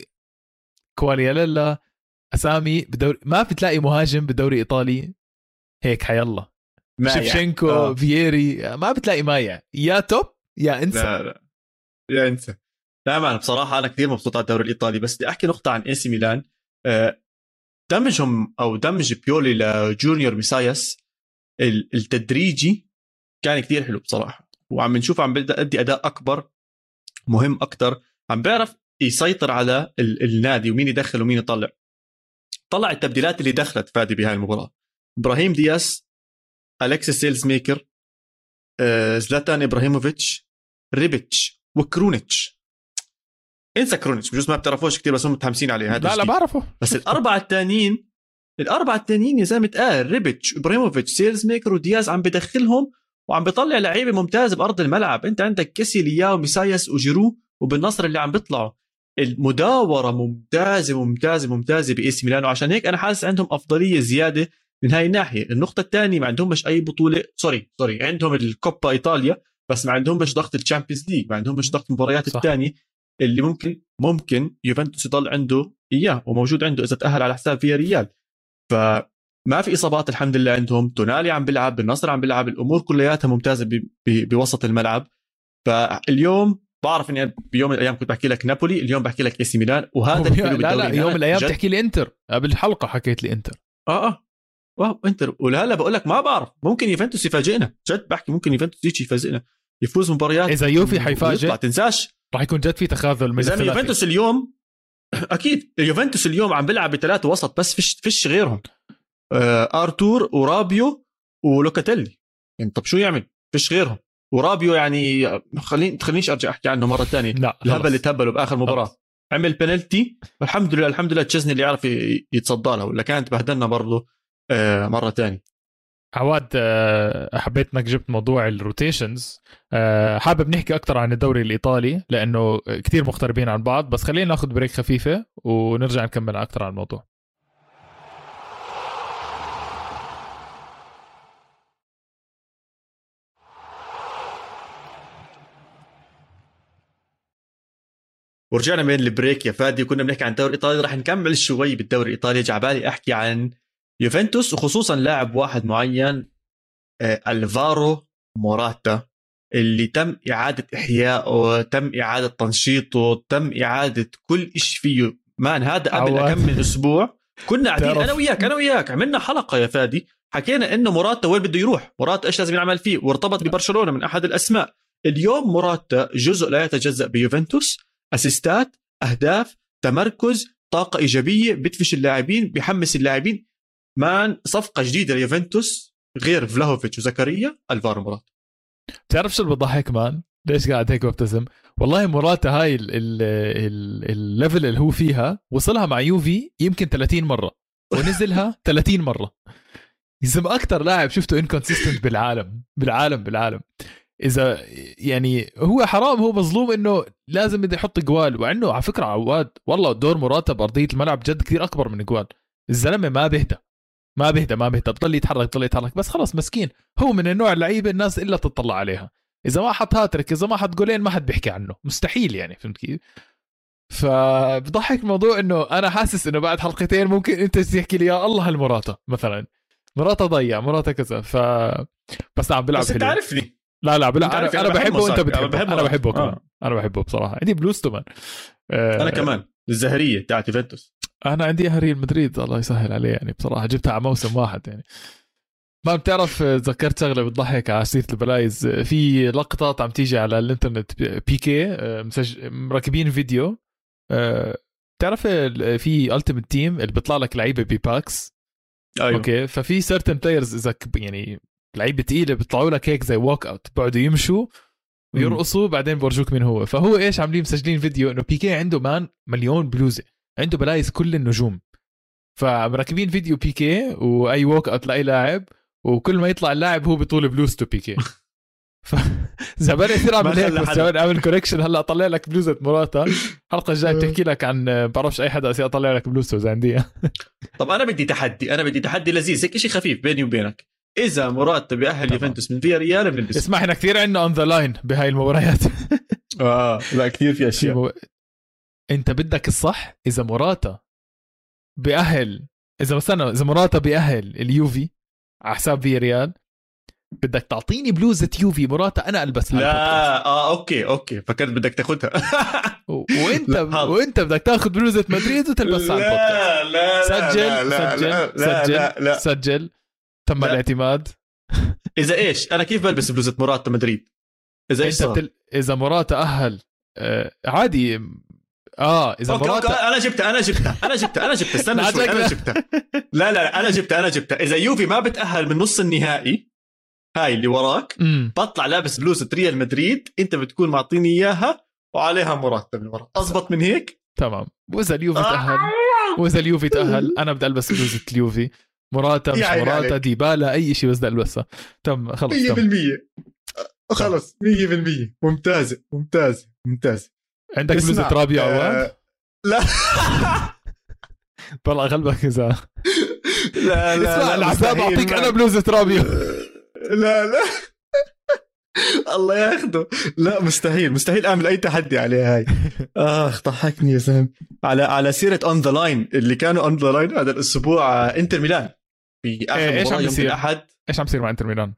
كوالياريلا. أسامي بدوري ما بتلاقي مهاجم بالدوري الايطالي هيك حيالله مايع. شيفشينكو آه. فييري ما بتلاقي مايع يا top يا إنسى. لا لا. يا إنسى. لا man بصراحة أنا كثير مبسوط على الدوري الإيطالي. بس بدي أحكي نقطة عن AC ميلان. آه، دمجهم أو دمج بيولي لجونيور ميساياس. ال- التدريجي كان كثير حلو بصراحة. وعم نشوف عم بيبدأ يأدي أداء أكبر مهم أكتر. عم بيعرف يسيطر على ال- النادي ومين يدخل ومين يطلع. طلع التبديلات اللي دخلت فادي بهاي المباراة. إبراهيم دياس أليكسيس سيلميكرز آه، زلاتان إبراهيموفيتش ريبيتش وكرونيتش. انسى كرونيتش بجوز ما بتعرفوش كثير بس هم متحمسين عليه هذا لا لا جديد. بعرفه. بس الأربعة الثانيين الأربعة الثانيين يا زلمة اتقال ريبيتش إبراهيموفيتش سيلميكرز ودياز عم بدخلهم وعم بيطلع لعيبة ممتازة بأرض الملعب. أنت عندك كيسي لياو ميسايس وجيرو وبالنص اللي عم بيطلعوا. المداورة ممتازة ممتازة ممتازة ب AC ميلانو. عشان هيك أنا حاسس عندهم أفضلية زيادة من هاي الناحية. النقطة الثانية ما عندهمش أي بطولة sorry sorry عندهم الكوبا إيطاليا بس ما عندهمش ضغط ال Champions League ما عندهمش ضغط المباريات. الثانية اللي ممكن ممكن يوفنتوس يضل عنده إياه وموجود عنده إذا تأهل على حساب فيا ريال. فما في إصابات الحمد لله عندهم. تونالي عم بيلعب بالنص عم بيلعب الأمور كلياتها ممتازة بوسط الملعب. فاليوم بعرف إني بيوم من الأيام كنت بحكي لك نابولي اليوم بحكي لك AC ميلان وهذا الحلو لا لا يوم من الأيام جد- تحكي لي إنتر. قبل الحلقة حكيت لي إنتر. آه آه. wow إنتر. ولهلا بقول لك ما بعرف. ممكن يوفنتوس يفاجئنا. جد بحكي ممكن يوفنتوس يجي يفاجئنا. يفوز مباريات إذا يوفي حيفاجئ ويطلع. تنساش. راح يكون جد في تخاذل من. يوفنتوس اليوم أكيد يوفنتوس اليوم عم بيلعب بثلاثة وسط بس فيش فيش غيرهم. آه أرتور ورابيو ولوكاتيلي. يعني طب شو يعمل؟ فيش غيرهم. ورابيو يعني خليني تخلينيش أرجع أحكي عنه مرة ثانية لا الهبل اللي. تهبله بآخر مباراة. خلص. عمل بنالتي والحمد لله الحمد لله تشيزني اللي يعرف يتصدى له. ولا كانت بهدلنا برضه آه مرة ثانية عواد آه، حبيت إنك جبت موضوع ال rotations آه، حابب نحكي أكثر عن الدوري الإيطالي لأنه كتير مقتربين عن بعض بس خلينا ناخذ break خفيفة ونرجع نكمل أكثر عن الموضوع. ورجعنا من ال break يا فادي وكنا بنحكي عن الدوري الإيطالي رح نكمل شوي بالدوري الإيطالي. جا بالي أحكي عن يوفنتوس وخصوصا لاعب واحد معين آه، ألفارو موراتا اللي تم إعادة إحيائه تم إعادة تنشيطه تم إعادة كل إشي فيه. man هذا قبل. كم من أسبوع كنا قاعدين أنا وياك أنا وياك عملنا حلقة يا فادي. حكينا إنه موراتا وين بده يروح موراتا إيش لازم يعمل فيه وارتبط ببرشلونة من أحد الأسماء. اليوم موراتا جزء لا يتجزأ بيوفنتوس. assist ات أهداف تمركز طاقة إيجابية بدفش اللاعبين بيحمس اللاعبين. man صفقة جديدة ليوفنتوس غير فلاهوفيتش وزكريا الفارو موراتا بتعرف شو اللي بضحك man؟ ليش قاعد هيك ببتسم والله موراتا هاي ال- ال- ال- ال level اللي هو فيها وصلها مع يوفي يمكن 30 مرة. ونزلها 30 مرة. يا زم أكثر لاعب شفته inconsistent بالعالم بالعالم بالعالم. إذا يعني هو حرام هو مظلوم إنه لازم بده يحط جول. وعنده على فكرة عواد والله دور موراتا بارضيه الملعب جد كثير أكبر من جول. الزلمة ما بيهدى ما بيهدى ما بيهدى بضل يتحرك بضل يتحرك. بس خلص مسكين. هو من النوع اللعيبة الناس إلا تطلع عليها. إذا ما حط هاتريك إذا ما حط جولين ما حد بيحكي عنه. مستحيل يعني فهمت كيف؟ فبضحك الموضوع إنه أنا حاسس إنه بعد حلقتين ممكن أنت تحكي لي يا الله هالموراتا مثلا. موراتا ضيع موراتا كذا. ف بس عم بيلعب بس أنت عارفني. لا لا عارف أنا, أنا أنا بحبه وانت صار. بتحبه. بحبه أنا بحبه آه. كمان أنا بحبه بصراحة. عندي بلوزته من أنا كمان. الزهريه تاعت يوفنتوس. أنا عندي اياها ريال مدريد الله يسهل عليه يعني بصراحة. جبتها على موسم واحد يعني. ما بتعرف ذكرت شغلة بتضحك على سيرة البلايز. في لقطات عم تيجي على الإنترنت بيكي مسج... مركبين فيديو. آه، بتعرف في ultimate team اللي بيطلع لك لعيبة ب packs؟ أيوه. okay. ففي certain players إذا يعني لعيبه تقيله بيطلعوا لك هيك زي walk out بيقعدوا يمشوا ويرقصوا بعدين بورجوك مين هو. فهو إيش عاملين؟ مسجلين فيديو إنه بيكي عنده man مليون بلوزة عنده بلايز كل النجوم. فمركبين فيديو بيكي وأي walk out لأي لاعب وكل ما يطلع اللاعب هو بيطول بلوزته بيكي. ف زمان كثير عامل هيك بس. زمان عامل collection هلأ اطلع لك بلوزة موراتا الحلقة الجاية بتحكي لك عن بعرفش أي حدا اصير اطلع لك بلوزته اذا عندي طب أنا بدي تحدي أنا بدي تحدي لذيذ هيك شيء خفيف بيني وبينك. إذا بيأهل تمام. يوفنتوس من فياريال بنلبس اسمع إحنا كثير عندنا on the line بهاي المباريات. آه لا كثير في مو... أنت بدك الصح إذا موراتا بيأهل إذا استنى إذا موراتا بيأهل اليوفي على حساب فياريال بدك تعطيني بلوزة يوفي موراتا أنا البسها لا آه okay okay فكرت بدك تاخذها وإنت لا،. وإنت بدك تاخذ بلوزة مدريد وتلبسها على البودكاست لا لا سجل لا لا سجل لا لا سجل لا لا. سجل. تم لا. الاعتماد. إذا إيش؟ أنا كيف بلبس بلوزة موراتا مدريد إذا إيش صار؟ بتل... إذا موراتا أهل آه عادي. آه إذا okay okay موراتا أنا جبتها أنا جبتها أنا جبتها أنا جبتها استنى شوي أنا. جبتها لا لا أنا جبتها أنا جبتها إذا يوفي ما بتأهل من نص النهائي هاي اللي وراك امم بطلع لابس بلوزة ريال مدريد أنت بتكون معطيني إياها وعليها موراتا من ورا أضبط من هيك؟ تمام. وإذا اليوفي آه. تاهل وإذا اليوفي تأهل أنا بدي ألبس بلوزة اليوفي. موراتا مش عليك. ديبالا أي شيء بس بدي البسها تم خلص 100% تم خلص 100% ممتازه ممتازه ممتازه عندك اسمع، بلوزه رابيو عواد لا. طلع قلبك اذا لا لا اسمع لا العذاب أعطيك أنا بلوزة رابيو لا لا. الله ياخده. لا مستحيل مستحيل أعمل أي تحدي عليها هاي. آخ ضحكني يا زلمة. على على سيرة on the line اللي كانوا on the line هذا الأسبوع آه، إنتر ميلان. في آخر إيه، إيش مباراة عم يوم بيصير؟ الأحد؟ إيش عم يصير مع إنتر ميلان؟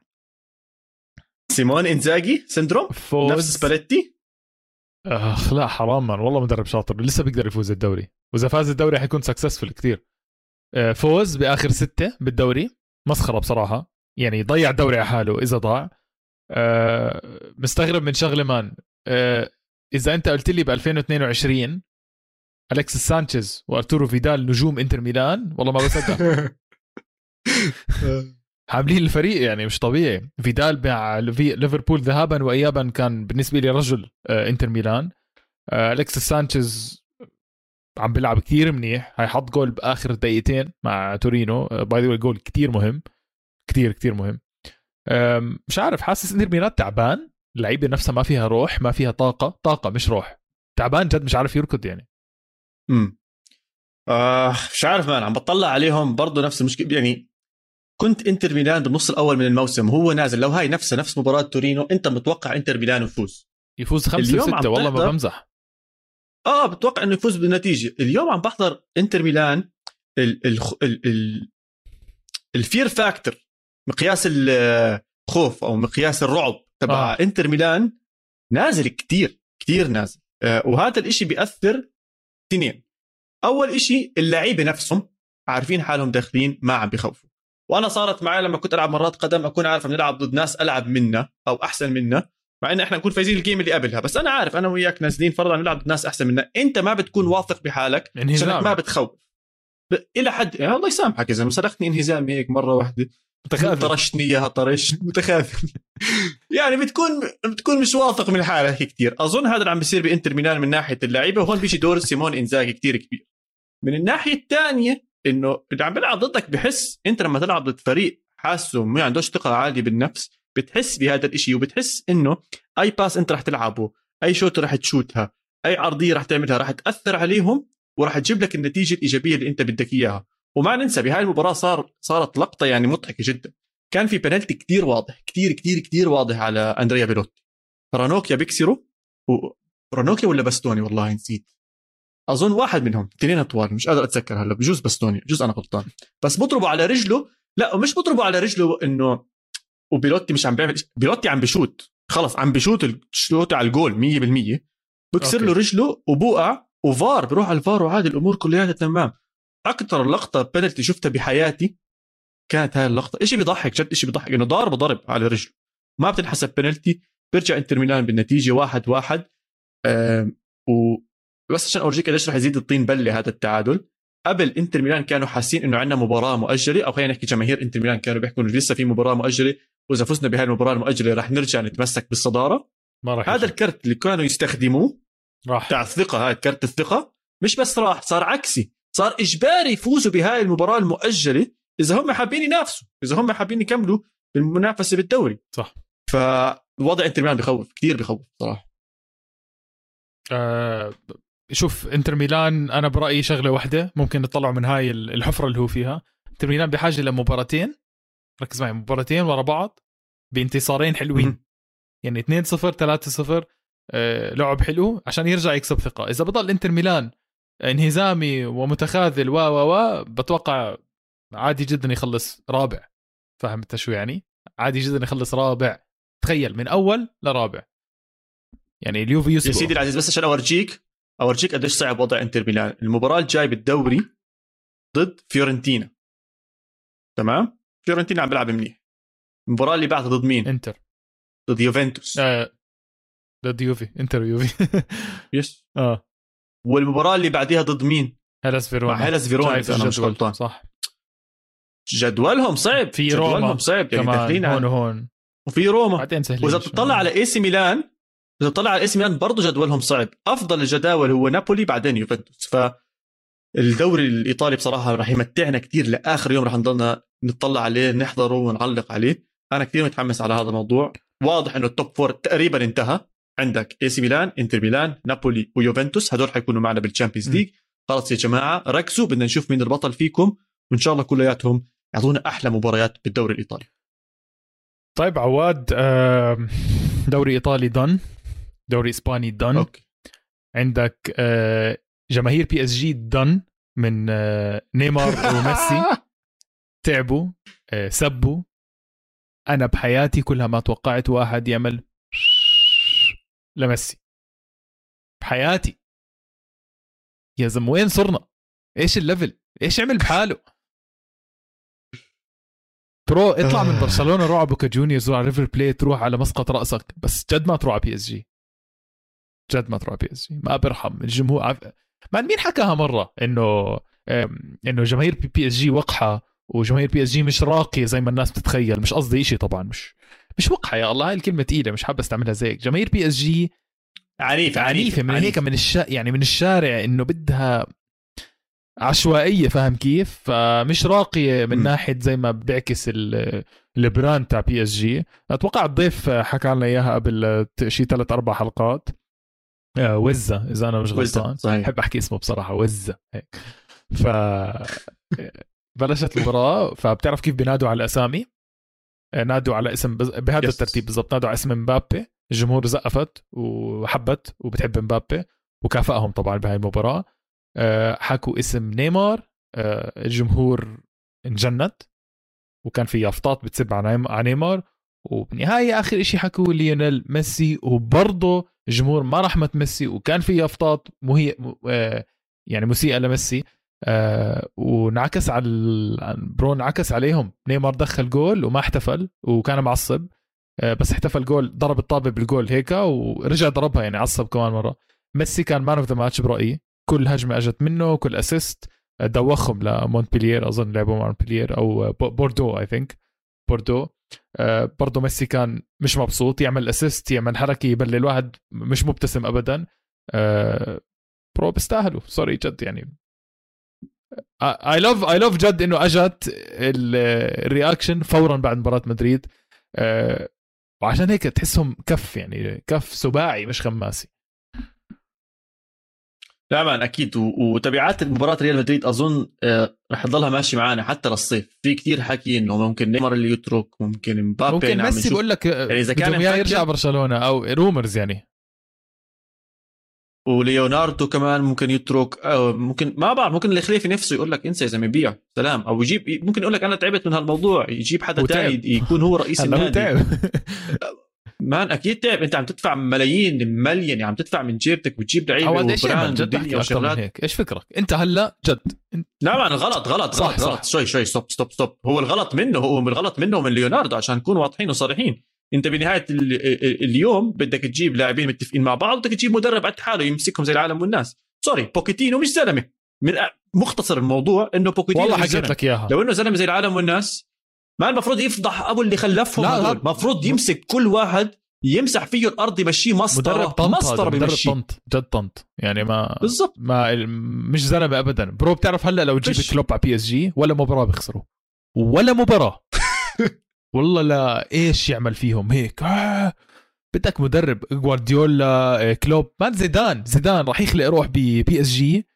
سيمون إنزاجي syndrome؟ فوز. نفس سباليتي؟ أخ لا حرام من والله مدرب شاطر. لسه بيقدر يفوز الدوري. وإذا فاز الدوري حيكون successful كثير آه، فوز بآخر ستة بالدوري. مسخرة بصراحة. يعني ضيع الدوري على حاله إذا ضاع. آه، مستغرب من شغلة man. آه، إذا أنت قلت لي ب 2022 الكسس سانشيز وأرتورو فيدال نجوم إنتر ميلان والله ما بصدق. عاملين الفريق يعني مش طبيعي. فيدال مع ليفربول ذهابا وايابا كان بالنسبة لي رجل إنتر ميلان. الكسس سانشيز عم بيلعب كثير منيح. هاي حط جول بآخر دقيقتين مع تورينو. by the goal كثير مهم. كثير كثير مهم. مش عارف حاسس إنتر ميلان تعبان. اللعيبة نفسها ما فيها روح ما فيها طاقة. طاقة مش روح. تعبان جد مش عارف يركض يعني. امم آه مش عارف man عم بطلع عليهم برضه نفس المشكلة. يعني كنت انتر ميلان بالنص الأول من الموسم وهو نازل. لو هاي نفسها نفس مباراة تورينو انت متوقع انتر ميلان يفوز. يفوز خمسة ستة والله ما بمزح. آه بتوقع إنه يفوز بالنتيجة. اليوم عم بحضر انتر ميلان ال ال ال ال ال fear factor مقياس الخوف أو مقياس الرعب تبع آه. انتر ميلان. نازل كتير كتير نازل. آه وهذا الإشي بيأثر اثنين. أول إشي اللعيبة نفسهم عارفين حالهم داخلين ما عم بخوفوا وأنا صارت معي لما كنت ألعب مرات قدم أكون عارف نلعب ضد ناس ألعب منا أو أحسن منا مع إن إحنا نكون فايزين ال game اللي قبلها. بس أنا عارف أنا وياك نازلين فرضا نلعب ضد ناس أحسن منا. أنت ما بتكون واثق بحالك عشان ما بتخوف. ب... إلى حد يعني الله يسامحك اذا مسلختني انهزامي هيك مرة واحدة. متخاذل. طرشتني إياها طرش متخاذل. يعني بتكون بتكون مش واثق من حالك كثير أظن هذا اللي عم بيصير بإنتر ميلان من ناحية اللعيبة وهون بيجي دور سيمون انزاغي كثير كبير. من الناحية الثانية إنه اللي عم بيلعب ضدك بحس أنت لما تلعب ضد فريق حاسه ما عندوش ثقة عاليه بالنفس بتحس بهذا الشيء وبتحس إنه أي pass أنت رح تلعبه أي shot رح تشوتها أي عرضيه رح تعملها رح تأثر عليهم ورح تجيب لك النتيجة الإيجابية اللي أنت بدك إياها. وما ننسى بهاي المباراة صار صارت لقطة يعني مضحكة جدا. كان في بنالتي كتير واضح كتير كتير كتير واضح على أندريا بيلوتي رانوكيا بيكسره و... ولا باستوني؟ والله نسيت. أظن واحد منهم. اثنين طوال مش قادر أتذكر هلا. بجوز باستوني بجوز أنا غلطان. بس بضربوا على رجله. لا ومش بضربوا على رجله إنه وبيلوتي مش عم بيعمل بيلوتي عم بشوت. خلص عم بشوت الشوت على الجول 100% بكسر له رجله وبوقع. وفار. بروح على الفار وعادي. الأمور كلها تمام. أكثر لقطة بنالتي شفتها بحياتي كانت هاي اللقطة. شيء بيضحك. جد شيء بيضحك. إنه ضارب ضرب على رجله. ما بتنحسب بنالتي بيرجع إنتر ميلان بالنتيجة واحد واحد. و بس عشان أورجيك قديش رح يزيد الطين بله هذا التعادل. قبل إنتر ميلان كانوا حاسين إنه عندنا مباراة مؤجلة أو خلينا نحكي جماهير إنتر ميلان كانوا بيحكوا إنه لسه في مباراة مؤجلة وإذا فزنا بهاي المباراة المؤجلة رح نرجع نتمسك بالصدارة. ما راح هذا الكرت اللي كانوا يستخدموه راح. تاع الثقة هاي كرت الثقة مش بس راح صار عكسي صار إجباري يفوزوا بهاي المباراة المؤجلة إذا هم حابين ينافسوا إذا هم حابين يكملوا بالمنافسة بالدوري. صح. فالوضع إنتر ميلان بخوف كثير بخوف صراحة. آه شوف انتر ميلان أنا برأيي شغلة واحدة ممكن نطلعوا من هاي الحفرة اللي هو فيها. انتر ميلان بحاجة لمباراتين ركز معي مباراتين ورا بعض بانتصارين حلوين. يعني 2 0 3 0 آه لعب حلو عشان يرجع يكسب ثقة. إذا بضل انتر ميلان انهزامي ومتخاذل و و و بتوقع عادي جدا يخلص رابع. فاهم أنت شو يعني؟ عادي جدا يخلص رابع. تخيل من أول لرابع. يعني اليوفي يا سيدي العزيز بس عشان أورجيك أورجيك قديش صعب وضع إنتر ميلان. المباراة الجاي بالدوري ضد فيورنتينا. تمام؟ فيورنتينا عم بيلعب منيح. المباراة اللي بعدها ضد مين؟ إنتر. ضد يوفنتوس. آه. ضد يوفي. إنتر ويوفي يس. آه. والمباراة اللي بعديها ضد مين؟ هيلاس فيرونا. مع هيلاس فيرونا إذا أنا مش غلطان. صح. جدولهم صعب. في جدولهم روما صعب يعني داخلين هون وهون وفي روما. بعدين سهلين وإذا بتطلع على إي سي ميلان إذا بتطلع على اي سي ميلان برضه جدولهم صعب. أفضل الجداول هو نابولي بعدين يوفنتوس. ف الدوري الإيطالي بصراحة راح يمتعنا كثير لآخر يوم راح نضلنا نطلع عليه نحضره ونعلق عليه. أنا كثير متحمس على هذا الموضوع. واضح إنه ال top four تقريبا انتهى. عندك إي سي ميلان إنتر ميلان نابولي ويوفنتوس. هدول حيكونوا معنا بال Champions League خلص يا جماعة ركزوا بدنا نشوف مين البطل فيكم. وإن شاء الله كلياتهم يعطونا أحلى مباريات بالدوري الإيطالي. طيب عواد دوري إيطالي done دوري إسباني done. Okay. عندك جماهير بي اس جي done من نيمار وميسي تعبوا سبوا. أنا بحياتي كلها ما توقعت واحد يعمل لميسي. بحياتي. يا زلمة وين صرنا؟ إيش ال level إيش عمل بحاله؟ bro اطلع من آه. برشلونة روح على بوكا جونيورز روح على ريفر بليت روح على مسقط رأسك. بس جد ما تروح على بي اس جي جد ما تروح بي اس جي ما برحم. الجمهور عف... man مين حكاها مرة إنه إنه جماهير بي, بي اس جي وقحة وجماهير بي اس جي مش راقية زي ما الناس بتتخيل. مش قصدي شيء طبعا مش مش وقحة يا الله. هاي الكلمة ثقيله مش حابب أستعملها زيك جماهير بي اس جي عنيفة عنيفة من هيك من الشا يعني من الشارع إنه بدها عشوائية فاهم كيف؟ فمش راقية من م. ناحية زي ما بيعكس ال- ال brand تاع بي اس جي أتوقع الضيف حكى لنا إياها قبل شي ثلاث أربع حلقات. وزة إذا أنا مش غلطان. بحب أحكي اسمه بصراحة وزة هيك. ف بلشت المباراة فبتعرف كيف بينادوا على الاسامي آه، نادوا على اسم بز- بهذا Yes. الترتيب بالضبط نادوا على اسم مبابي الجمهور زقفت وحبت وبتحب مبابي وكافئهم طبعا بهاي المباراة. آه، حكوا اسم نيمار آه، الجمهور انجنت وكان في يافطات بتسب على نيمار. وبالنهاية آخر شيء حكوا ليونيل ميسي وبرضه الجمهور ما رحمت ميسي وكان في يافطات مهي آه، يعني مسيئة لميسي آه ونعكس على ال- bro انعكس عليهم. نيمار دخل جول وما احتفل وكان معصب آه بس احتفل جول ضرب الطابة بالجول هيك ورجع ضربها يعني عصب كمان مرة. ميسي كان man of the match برأيي. كل هجمة أجت منه كل assist دوخهم لمونتبليير أظن لعبوا مع مونتبليير أو بو- بوردو I think بوردو. برضه ميسي كان مش مبسوط يعمل assist يعمل حركة يبلل الواحد مش مبتسم ابدا. آه bro بيستاهلوا. sorry جد يعني. I love I love جد إنه أجت ال- ال reaction فورا بعد مباراة مدريد. آه وعشان هيك تحسهم كف يعني كف سباعي مش خماسي لا man أكيد وتبعات مباراة ريال مدريد أظن آه، رح تضلها ماشي معنا حتى للصيف. في كتير حكي إنه ممكن نيمار اللي يترك ممكن مبابي ممكن ميسي. بقول لك يعني إذا كان يرجع برشلونة أو rumors يعني. وليوناردو كمان ممكن يترك أو ممكن ما بعرف ممكن الخليفي نفسه يقول لك إنسى يا زلمه بيع سلام. أو يجيب ممكن يقول لك أنا تعبت من هالموضوع. يجيب حدا. تاني يكون هو رئيس النادي. man أكيد تعب. أنت عم تدفع ملايين مليون يعني عم تدفع من جيبتك وتجيب لعيبة عواد إيش جد من وشغلات. هيك. إيش فكرك؟ أنت هلأ جد. انت لا man غلط غلط صح، غلط صح. غلط شوي شوي stop stop stop هو الغلط منه هو من الغلط منه ومن ليوناردو عشان نكون واضحين وصريحين. أنت بنهاية ال- ال- اليوم بدك تجيب لاعبين متفقين مع بعض بدك تجيب مدرب قد حاله يمسكهم زي العالم والناس. sorry بوكيتينو مش زلمة. من مختصر الموضوع إنه بوكيتينو والله حكيت. لك إياها. لو إنه زلمة زي العالم والناس ما المفروض يفضح أبو اللي خلفهم لا،. المفروض يمسك كل واحد يمسح فيه الأرض يمشيه مسطرة. مسطرة مدرب بمشيه طنط جد طنط يعني ما بالضبط. ما مش زلمة ابدا. bro بتعرف هلأ لو تجيب فيش. كلوب على بي إس جي ولا مباراة بيخسروا. ولا مباراة. والله لا إيش يعمل فيهم هيك؟ آه. بدك مدرب جوارديولا آه، كلوب. ما زيدان زيدان راح يخلق روح ببي إس جي.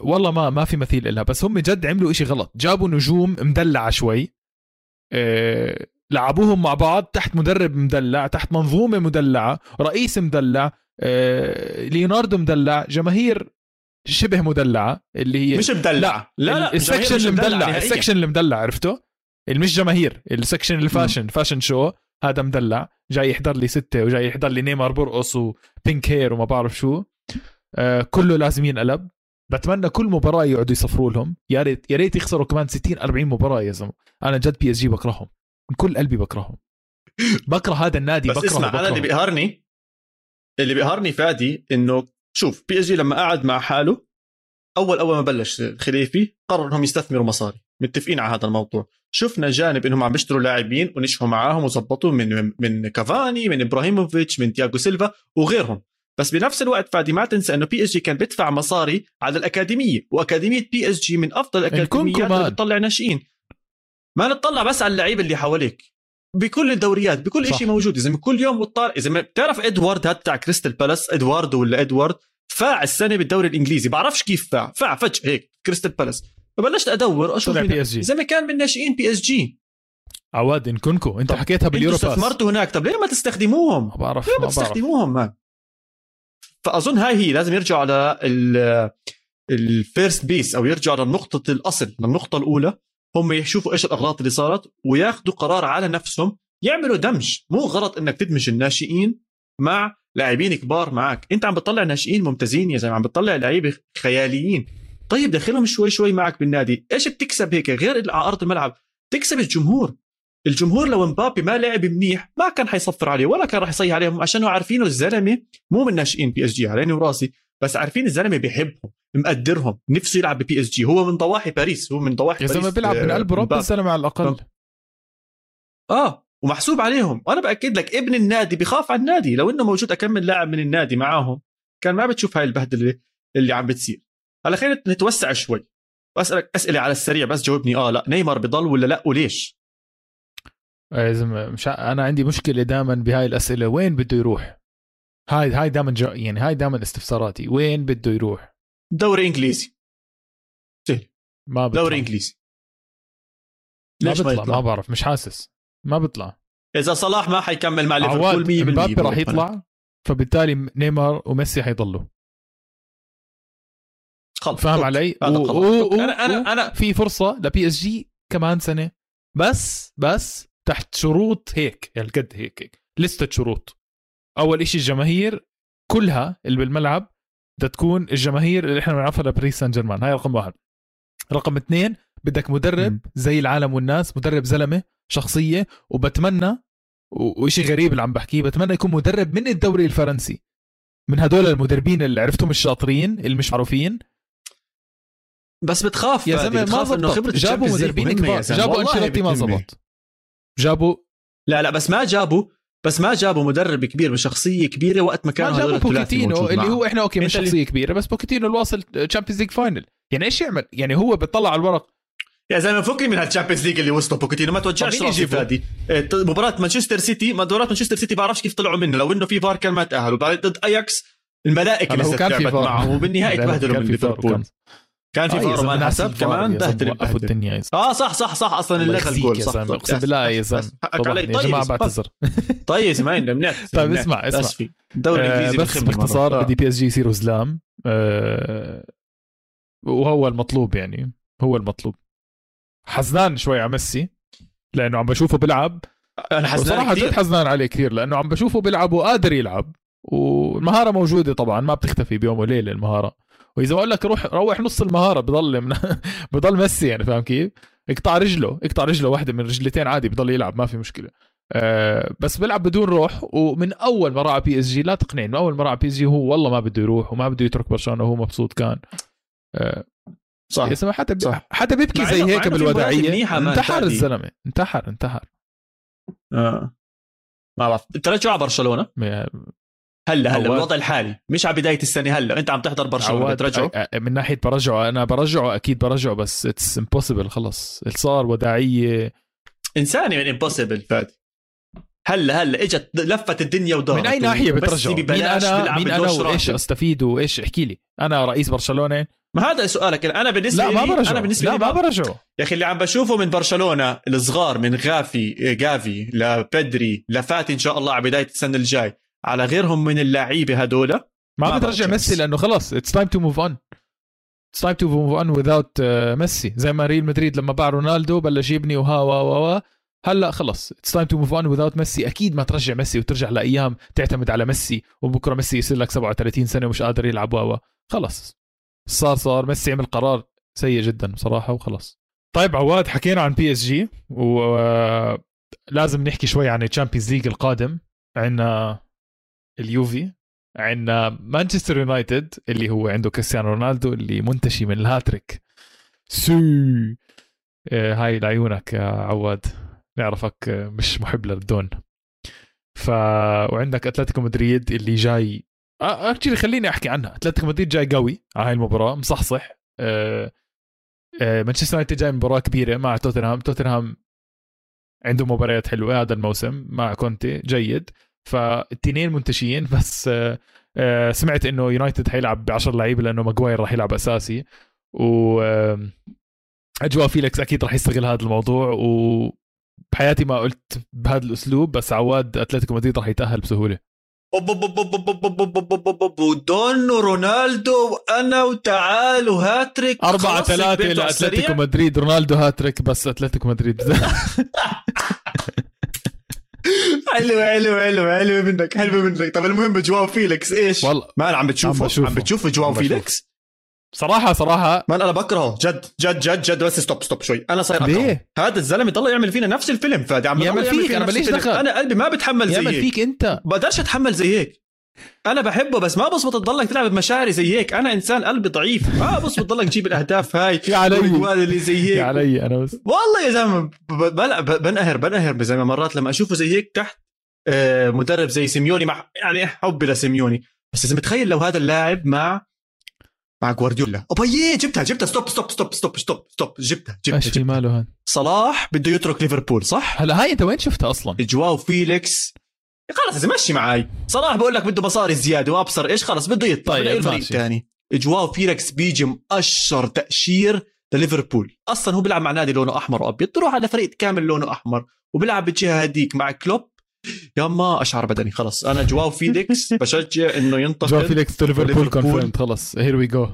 والله ما ما في مثيل لها بس هم جد عملوا إشي غلط. جابوا نجوم مدلعة شوي. لعبوهم مع بعض تحت مدرب مدلع تحت منظومة مدلعة رئيس مدلع آه، ليوناردو مدلع جماهير شبه مدلعة اللي هي مش مدلع. لا لا ال section المدلع. ال section المدلع عرفته مش جماهير ال section ال fashion fashion شو؟ هذا مدلع جاي يحضر لي ستة وجاي يحضر لي نيمار برقص و pink hair وما بعرف شو. آه كله لازم ينقلب بتمنى كل مباراة يقعدوا يصفروا لهم. يا ريت يا ريت يخسروا كمان 60 40 مباراة يا زلمة. أنا جد بي اس جي بكرههم. من كل قلبي بكرههم. بكره هذا النادي بس بكره اسمع أنا اللي. بيقهرني اللي بيقهرني فادي إنه شوف بي اس جي لما قعد مع حاله أول أول ما بلش الخليفي قرر إنهم يستثمروا مصاري. متفقين على هذا الموضوع. شفنا جانب إنهم عم بيشتروا لاعبين ونجحوا معاهم وظبطوا من من كافاني من إبراهيموفيتش من تياغو سيلفا وغيرهم. بس بنفس الوقت فادي ما تنسى إنه بي اس جي كان بيدفع مصاري على الأكاديمية وأكاديمية بي اس جي من أفضل الأكاديميات. اللي بتطلع ناشئين. ما نطلع بس على اللعيبه اللي حواليك. بكل الدوريات بكل. شيء موجود. إذا كل يوم بتطالع إذا بتعرف إدوارد هذا بتاع كريستال بالاس؟ ادوارد ولا إدوارد؟ فاع السنة بالدوري الإنجليزي. بعرفش كيف فاع. فاع فجأة هيك كريستال بالاس. فبلشت أدور أشوف بي اس جي زلمه كان من ناشئين بي اس جي عواد انكونكو أنت حكيتها باليورو باس استثمرتوا هناك. طب ليه ما تستخدموهم؟ ما بعرف ليه ما ما تستخدموهم مان فأظن هاي هي لازم يرجعوا على ال first base أو يرجعوا لنقطه الأصل للنقطه الأولى. هم يشوفوا إيش الأغلاط اللي صارت وياخذوا قرار على نفسهم يعملوا دمج. مو غلط إنك تدمج الناشئين مع لاعبين كبار معك. أنت عم بتطلع ناشئين ممتازين يا زلمة عم بتطلع لعيبة خياليين. طيب دخلهم شوي شوي معك بالنادي إيش بتكسب هيك؟ غير على ارض الملعب تكسب الجمهور. الجمهور لو مبابي ما لعب منيح ما كان حيصفر عليه ولا كان راح يصيح عليهم عشان عارفينه الزلمة مو من ناشئين بي اس جي على عيني وراسي بس عارفين الزلمة بيحبهم مقدرهم نفسه يلعب ببي اس جي هو من ضواحي باريس هو من ضواحي يا باريس زلمه بيلعب من آه، قلب مبابي. الزلمة على الأقل. آه ومحسوب عليهم. وأنا بأكد لك ابن النادي بخاف على النادي. لو إنه موجود أكمل لاعب من النادي معاهم. كان ما بتشوف هاي البهدلة اللي عم بتصير. هلا خلينا نتوسع شوي. بسألك أسئلة على السريع بس جاوبني. آه لا. نيمار بضل ولا لا؟ وليش؟ يا زلمه مش أنا عندي مشكلة دائما بهاي الأسئلة. وين بده يروح؟ هاي هاي دائما يعني هاي دائما استفساراتي. وين بده يروح؟ دوري إنجليزي. ما بيطلع. دوري إنجليزي. ليش ما بيطلع. يطلع؟ ما بعرف. مش حاسس. ما بيطلع. إذا صلاح ما حيكمل مع ليفربول 100% مبابي راح يطلع فبالتالي نيمار وميسي حيضلوا. خلص. فاهم okay. علي؟ و- و-. و- أنا أنا أنا في فرصة لبي إس جي كمان سنة. بس بس تحت شروط هيك هالقد هيك هيك. لستة شروط. أول إشي الجماهير كلها اللي بالملعب بدها تكون الجماهير اللي إحنا بنعرفها لباريس سان جيرمان هاي رقم واحد. رقم اثنين بدك مدرب. زي العالم والناس مدرب زلمة شخصية وبتمنى و- وإشي غريب اللي عم بحكيه بتمنى يكون مدرب من الدوري الفرنسي. من هدول المدربين اللي عرفتهم الشاطرين اللي مش معروفين. بس بتخاف يا زلمة ما بتخاف إنه زبط خبرة جابوا مدربين كبار. زلمة. جابوا أنشيلوتي ما. زبط. جابوا؟ لا لا بس ما جابوا بس ما جابوا مدرب كبير بشخصيه كبيرة وقت ما كانوا جابوا بوكيتينو اللي. هو إحنا okay مش اللي- شخصية كبيرة بس بوكيتينو اللي واصل Champions League final يعني إيش يعمل؟ يعني هو بيطلع على الورق. يا زلمة فكني من هال Champions League اللي وصلوا بوكيتينو ما توجعش راسي؟ فادي مباراة مانشستر سيتي مباراة مانشستر سيتي بعرفش كيف طلعوا منها لو إنه في فار كان ما تأهلوا. ضد اياكس الملائكة لسه كان في معهم وبالنهاية تبهدلوا من ليفربول. كان في آه يا فار ناس حسب كمان يا بهدل. الدنيا يا. آه صح صح صح أصلا يخزيك الجول يا صح. أقسم بالله يا زلمة. حقك علي طبعاً يا جماعة طيب بعتذر طيب زمان منيح طيب. اسمع اسمع. اسفي الدوري الانجليزي آه، بس بنخمن باختصار. بدي بي إس جي يصيروا زلام آه، وهو المطلوب يعني هو المطلوب. حزنان شوي على ميسي لأنه عم بشوفه بيلعب. أنا حزنان صراحة جد حزنان عليه كثير لأنه عم بشوفه بيلعب وقادر يلعب. والمهارة موجودة طبعا ما بتختفي بيوم وليلة المهارة. وإذا بقول لك روح روح نص المهارة بضل من بضل ميسي يعني فاهم كيف؟ اقطع رجله اقطع رجله واحدة من رجلتين عادي بضل يلعب ما في مشكلة أه بس بيلعب بدون روح ومن أول ما راح بي اس جي لا تقنعني من أول ما راح بي اس جي هو والله ما بده يروح وما بده يترك برشلونة وهو مبسوط كان أه صح حتى صح. حتى بيبكي زي هيك بالوداعيه انتحر. الزلمة انتحر انتحر آه. ما بعرف انت رجعوا على برشلونة هلا هلا. بالوضع الحالي. مش على بداية السنة هلا انت عم تحضر برشلونة أ- من ناحية برجعه أنا برجعه أكيد برجعه بس it's impossible خلص. صار وداعية. انساني من impossible فادي هلا هلا إجت لفت الدنيا ودارت من أي ناحية بترجعه؟ مين أنا مين أنا وإيش. أستفيد وإيش؟ احكي لي. أنا رئيس برشلونة. ما هذا سؤالك. أنا بالنسبة لا ما لي برجعه. أنا بالنسبة لا ما برجعه. يا أخي اللي عم بشوفه من برشلونة الصغار من غافي جافي لبدري لفاتي إن شاء الله على بداية السنة الجاي. على غيرهم من اللعيبه هدول. ما, بترجع ميسي. لأنه خلص. اتس تايم تو موف اون it's time to move on without ميسي. زي ما ريال مدريد لما باع رونالدو بلش يبني وها وا وا وا. هلأ خلص. اتس تايم تو موف اون وذاوت ميسي. أكيد ما ترجع ميسي وترجع لأيام تعتمد على ميسي وبكرة ميسي يصير لك 37 سنة ومش قادر يلعب وا وا. خلص. صار صار. ميسي عمل قرار سيء جدا بصراحة وخلص. طيب عواد حكينا عن بي اس جي ولازم نحكي شوي عن ال Champions League القادم. عندنا اليوفي عندنا مانشستر يونايتد اللي هو عنده كريستيانو رونالدو اللي منتشي من ال hat-trick. so آه، هاي لعيونك يا عواد. نعرفك آه، مش محب للدون. ف وعندك أتلتيكو مدريد اللي جاي actually خليني أحكي عنها. أتلتيكو مدريد جاي قوي على هاي المباراة مصحصح. آه، آه، مانشستر يونايتد جاي مباراة كبيرة مع توتنهام. توتنهام عنده مباريات حلوة هذا الموسم مع كونتي جيد. فالتنين منتشيين بس سمعت انه يونايتد حيلعب ب 10 لعيبه لأنه ماجواير راح يلعب اساسي و اجواء فيليكس أكيد راح يستغل هذا الموضوع وبحياتي ما قلت بهذا الاسلوب بس عواد اتلتيكو مدريد راح يتاهل بسهوله ودون رونالدو وأنا وتعالوا هاتريك أربعة ثلاثة لاتلتيكو مدريد رونالدو هاتريك بس اتلتيكو مدريد حلو حلو حلو حلو منك حلو منك. طب المهم جواو فيليكس إيش؟ والله ما عم بتشوفه عم بشوفه. عم بتشوف جواو. فيليكس؟ صراحة صراحة. man أنا بكرهه. جد جد جد جد بس stop stop شوي. أنا صاير أكرهه. ليه؟ هذا الزلمة ضل يعمل فينا نفس الفيلم فادي عم يعمل فيك، فينا نفس ماليش. دخل. أنا قلبي ما بتحمل زي يعمل فيك أنت. بقدرش أتحمل زي هيك. أنا بحبه بس ما بصبط تضلك تلعب بمشاعري زي هيك. أنا إنسان قلبي ضعيف. ما بصبط تضلك تجيب الأهداف هاي يا علي. اللي زي هيك. يا علي أنا بس. والله يا زلمة بنقهر بنقهر زلمه مرات لما أشوفه زي هيك تحت آه، مدرب زي سيميوني. مع يعني حبي لسيميوني. بس إذا متخيل لو هذا اللاعب مع مع جوارديولا. اوبايي جبتها جبتها. stop stop stop stop stop stop. جبتها جبتها, جبتها. ماله هان صلاح بده يترك ليفربول صح؟ هلا هاي أنت وين شفتها أصلا؟ جواو فيليكس خلص إذا مشي معي صلاح بقول لك بده مصاري زيادة وأبصر. إيش خلص بده يطلع طيب، طيب الفريق ماشي. الثاني. جواو فيليكس بيجي مقشر تقشير لليفربول. أصلا هو بيلعب مع نادي لونه أحمر وأبيض. تروح على فريق كامل لونه أحمر وبيلعب بالجهة هديك مع كلوب. يما اقشعر بدني. خلص أنا جواو فيليكس بشجع إنه ينتقل. فيليكس to ليفربول. confirmed خلص here we go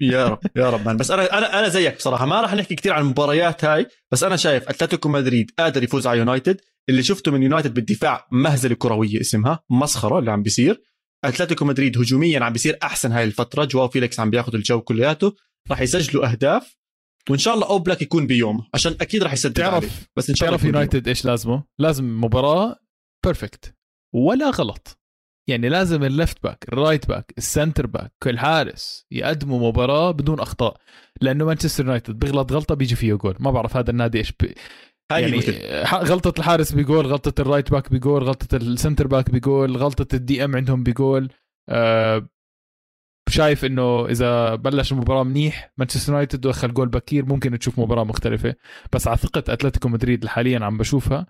يا رب يا رب. man. بس أنا أنا أنا زيك بصراحة. ما راح نحكي كثير عن المباريات هاي بس أنا شايف أتلتيكو مدريد قادر يفوز على يونايتد. اللي شفته من يونايتد بالدفاع مهزلة كروية اسمها مسخرة اللي عم بيصير أتلتيكو مدريد هجوميا عم بيصير أحسن هاي الفترة جواو فيليكس عم بياخذ الجو كلياته راح يسجلوا أهداف وإن شاء الله اوبلاك يكون بيوم عشان أكيد راح يسدد عليه. تعرف بس إن شاء الله تعرف. يونايتد إيش لازمه؟ لازم مباراة perfect ولا غلط يعني لازم ال left back ال right back ال centre back الحارس يقدموا مباراة بدون أخطاء لأنه مانشستر يونايتد بيغلط غلطة بيجي فيه جول ما بعرف هذا النادي إيش بي هاي يعني غلطة الحارس بيجول غلطة ال right back بيجول غلطة ال centre back بيجول غلطة ال DM عندهم بيجول آه شايف إنه إذا بلش المباراة منيح مانشستر يونايتد دخل جول بكير ممكن تشوف مباراة مختلفة. بس على ثقة أتلتيكو مدريد اللي حاليا عم بشوفها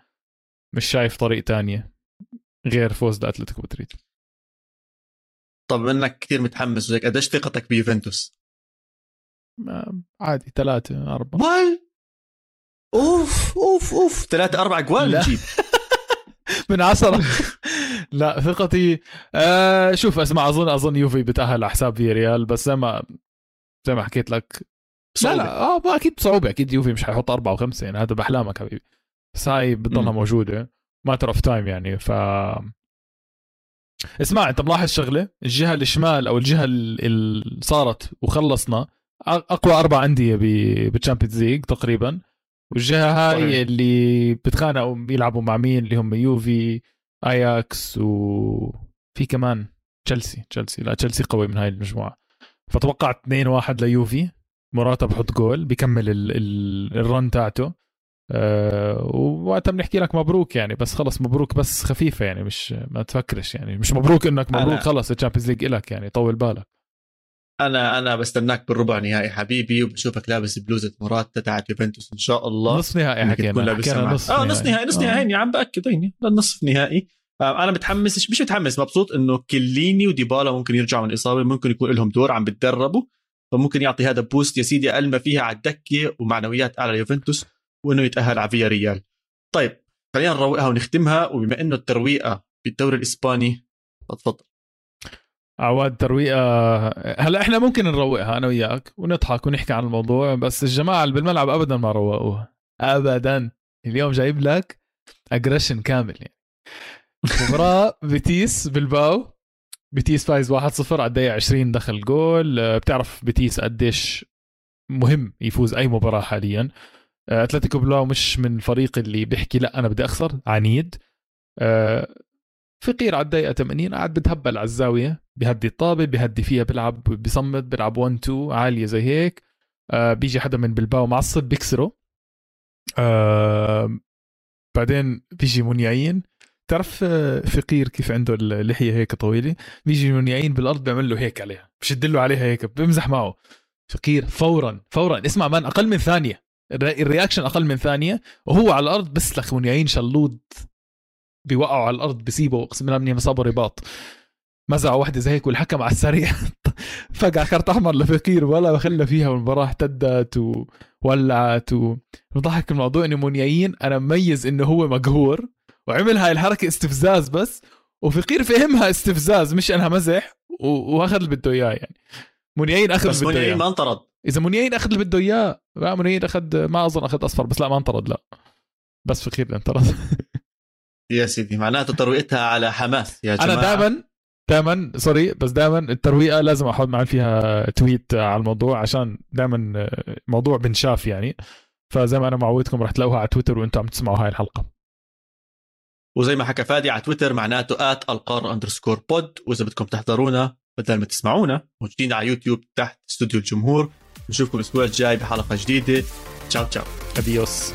مش شايف طريق تانية غير فوز لأتلتيكو مدريد. طب إنك كثير متحمس وهيك قديش ثقتك بيوفنتوس؟ ما- عادي ثلاثة أربعة. أوف أوف أوف. ثلاثة أربع جوال لا. نجيب من عشرة لا ثقتي آه شوف اسمع أظن أظن يوفي بتأهل على حساب في ريال بس زي ما زي ما حكيت لك لا صعوبة. لا آه ما أكيد بصعوبه أكيد يوفي مش حيحط أربعة وخمسة يعني هذا بأحلامك حبيبي. بس هاي بتضلها. موجودة. matter of time يعني. ف اسمع أنت ملاحظ شغلة؟ الجهة الشمال أو الجهة اللي صارت وخلصنا أقوى أربع أندية بال Champions League تقريبا. والجهة هاي. اللي بتخانقوا بيلعبوا مع مين؟ اللي هم يوفي اياكس وفي كمان تشيلسي تشيلسي لا تشيلسي قوي من هاي المجموعة. فتوقع 2 1 ليوفي. موراتا بحط جول بيكمل ال ال ال run تاعته. أه ووقتها بنحكي لك مبروك يعني بس خلص مبروك بس خفيفة يعني مش ما تفكرش يعني. مش مبروك إنك مبروك خلص ال Champions League إلك يعني طول بالك. أنا أنا بستناك بالربع نهائي حبيبي وبشوفك لابس بلوزة موراتا تاعت يوفنتوس إن شاء الله. نصف نهائي حكينا حكينا. نصف آه نص نهائي نص آه. نهائي. يا عم بأكد هيني للنصف نهائي. آه أنا متحمس مش- مش متحمس مبسوط إنه كليني وديبالا ممكن يرجعوا من الإصابة ممكن يكون لهم دور عم بتدربوا فممكن يعطي هذا بوست يا سيدي أقل ما فيها على الدكة ومعنويات أعلى ليوفنتوس وإنه يتأهل على فيا ريال طيب خلينا نروقها ونختمها وبما إنه الترويقة بالدوري الإسباني فتفضل عواد ترويقة. هلا إحنا ممكن نروقها أنا وياك ونضحك ونحكي عن الموضوع بس الجماعة اللي بالملعب ابدا ما روقوها. ابدا. اليوم جايب لك aggression كامل يعني. مباراة بيتيس بلباو بيتيس فايز 1-0 على الدقيقة 20 دخل جول. بتعرف بيتيس قديش مهم يفوز أي مباراة حاليا. أتلتيكو بلباو مش من الفريق اللي بيحكي لا أنا بدي أخسر عنيد. فقير على الدقيقة 80 قاعد بتهبل على الزاوية. بيهدي الطابة بيهدي فيها بيلعب بيصمد بيلعب 1 2 عالية زي هيك. آه بيجي حدا من بلباو معصب بيكسره. آه بعدين بيجي منيعين. تعرف آه، فقير كيف عنده اللحية هيك طويلة؟ بيجي منيعين بالأرض بيعمل له هيك عليها بشد له عليها هيك بيمزح معه. فقير فورا فورا. اسمع مان أقل من ثانية. الري- الرياكشن أقل من ثانية وهو على الأرض بسلخ منيعين شلود بيوقعوا على الأرض بيسيبوا أقسم بالله مني مصابة رباط. مزعوا واحدة زي هيك والحكم على السريع. فقع كارت أحمر لفقير ولا خلى فيها والمباراة احتدت وولعت وضحك الموضوع إنه منيايين أنا مميز إنه هو مقهور وعمل هاي الحركة استفزاز بس وفقير فهمها استفزاز مش أنها مزح وأخذ اللي بده إياه يعني. منيايين أخذ بس اللي بده منيعين إياه. ما انطرد. إذا منيايين أخذ اللي بده إياه لا منيايين اخذ ما أظن أخذ أصفر بس لا ما انطرد لا. بس فقير اللي انطرد. يا سيدي معناته ترويقتها على حماس يا جماعة. أنا دائما دائما sorry بس دائما الترويقة لازم أحط معي فيها tweet على الموضوع عشان دائما موضوع بنشاف يعني. فزي ما أنا معودكم رح تلاقوها على تويتر وأنتم عم تسمعوا هاي الحلقة. وزي ما حكى فادي على تويتر معناته at القار underscore pod وإذا بدكم تحضرونا بدل ما تسمعونا موجودين على يوتيوب تحت استوديو الجمهور. نشوفكم الأسبوع الجاي بحلقة جديدة. ciao ciao. adiós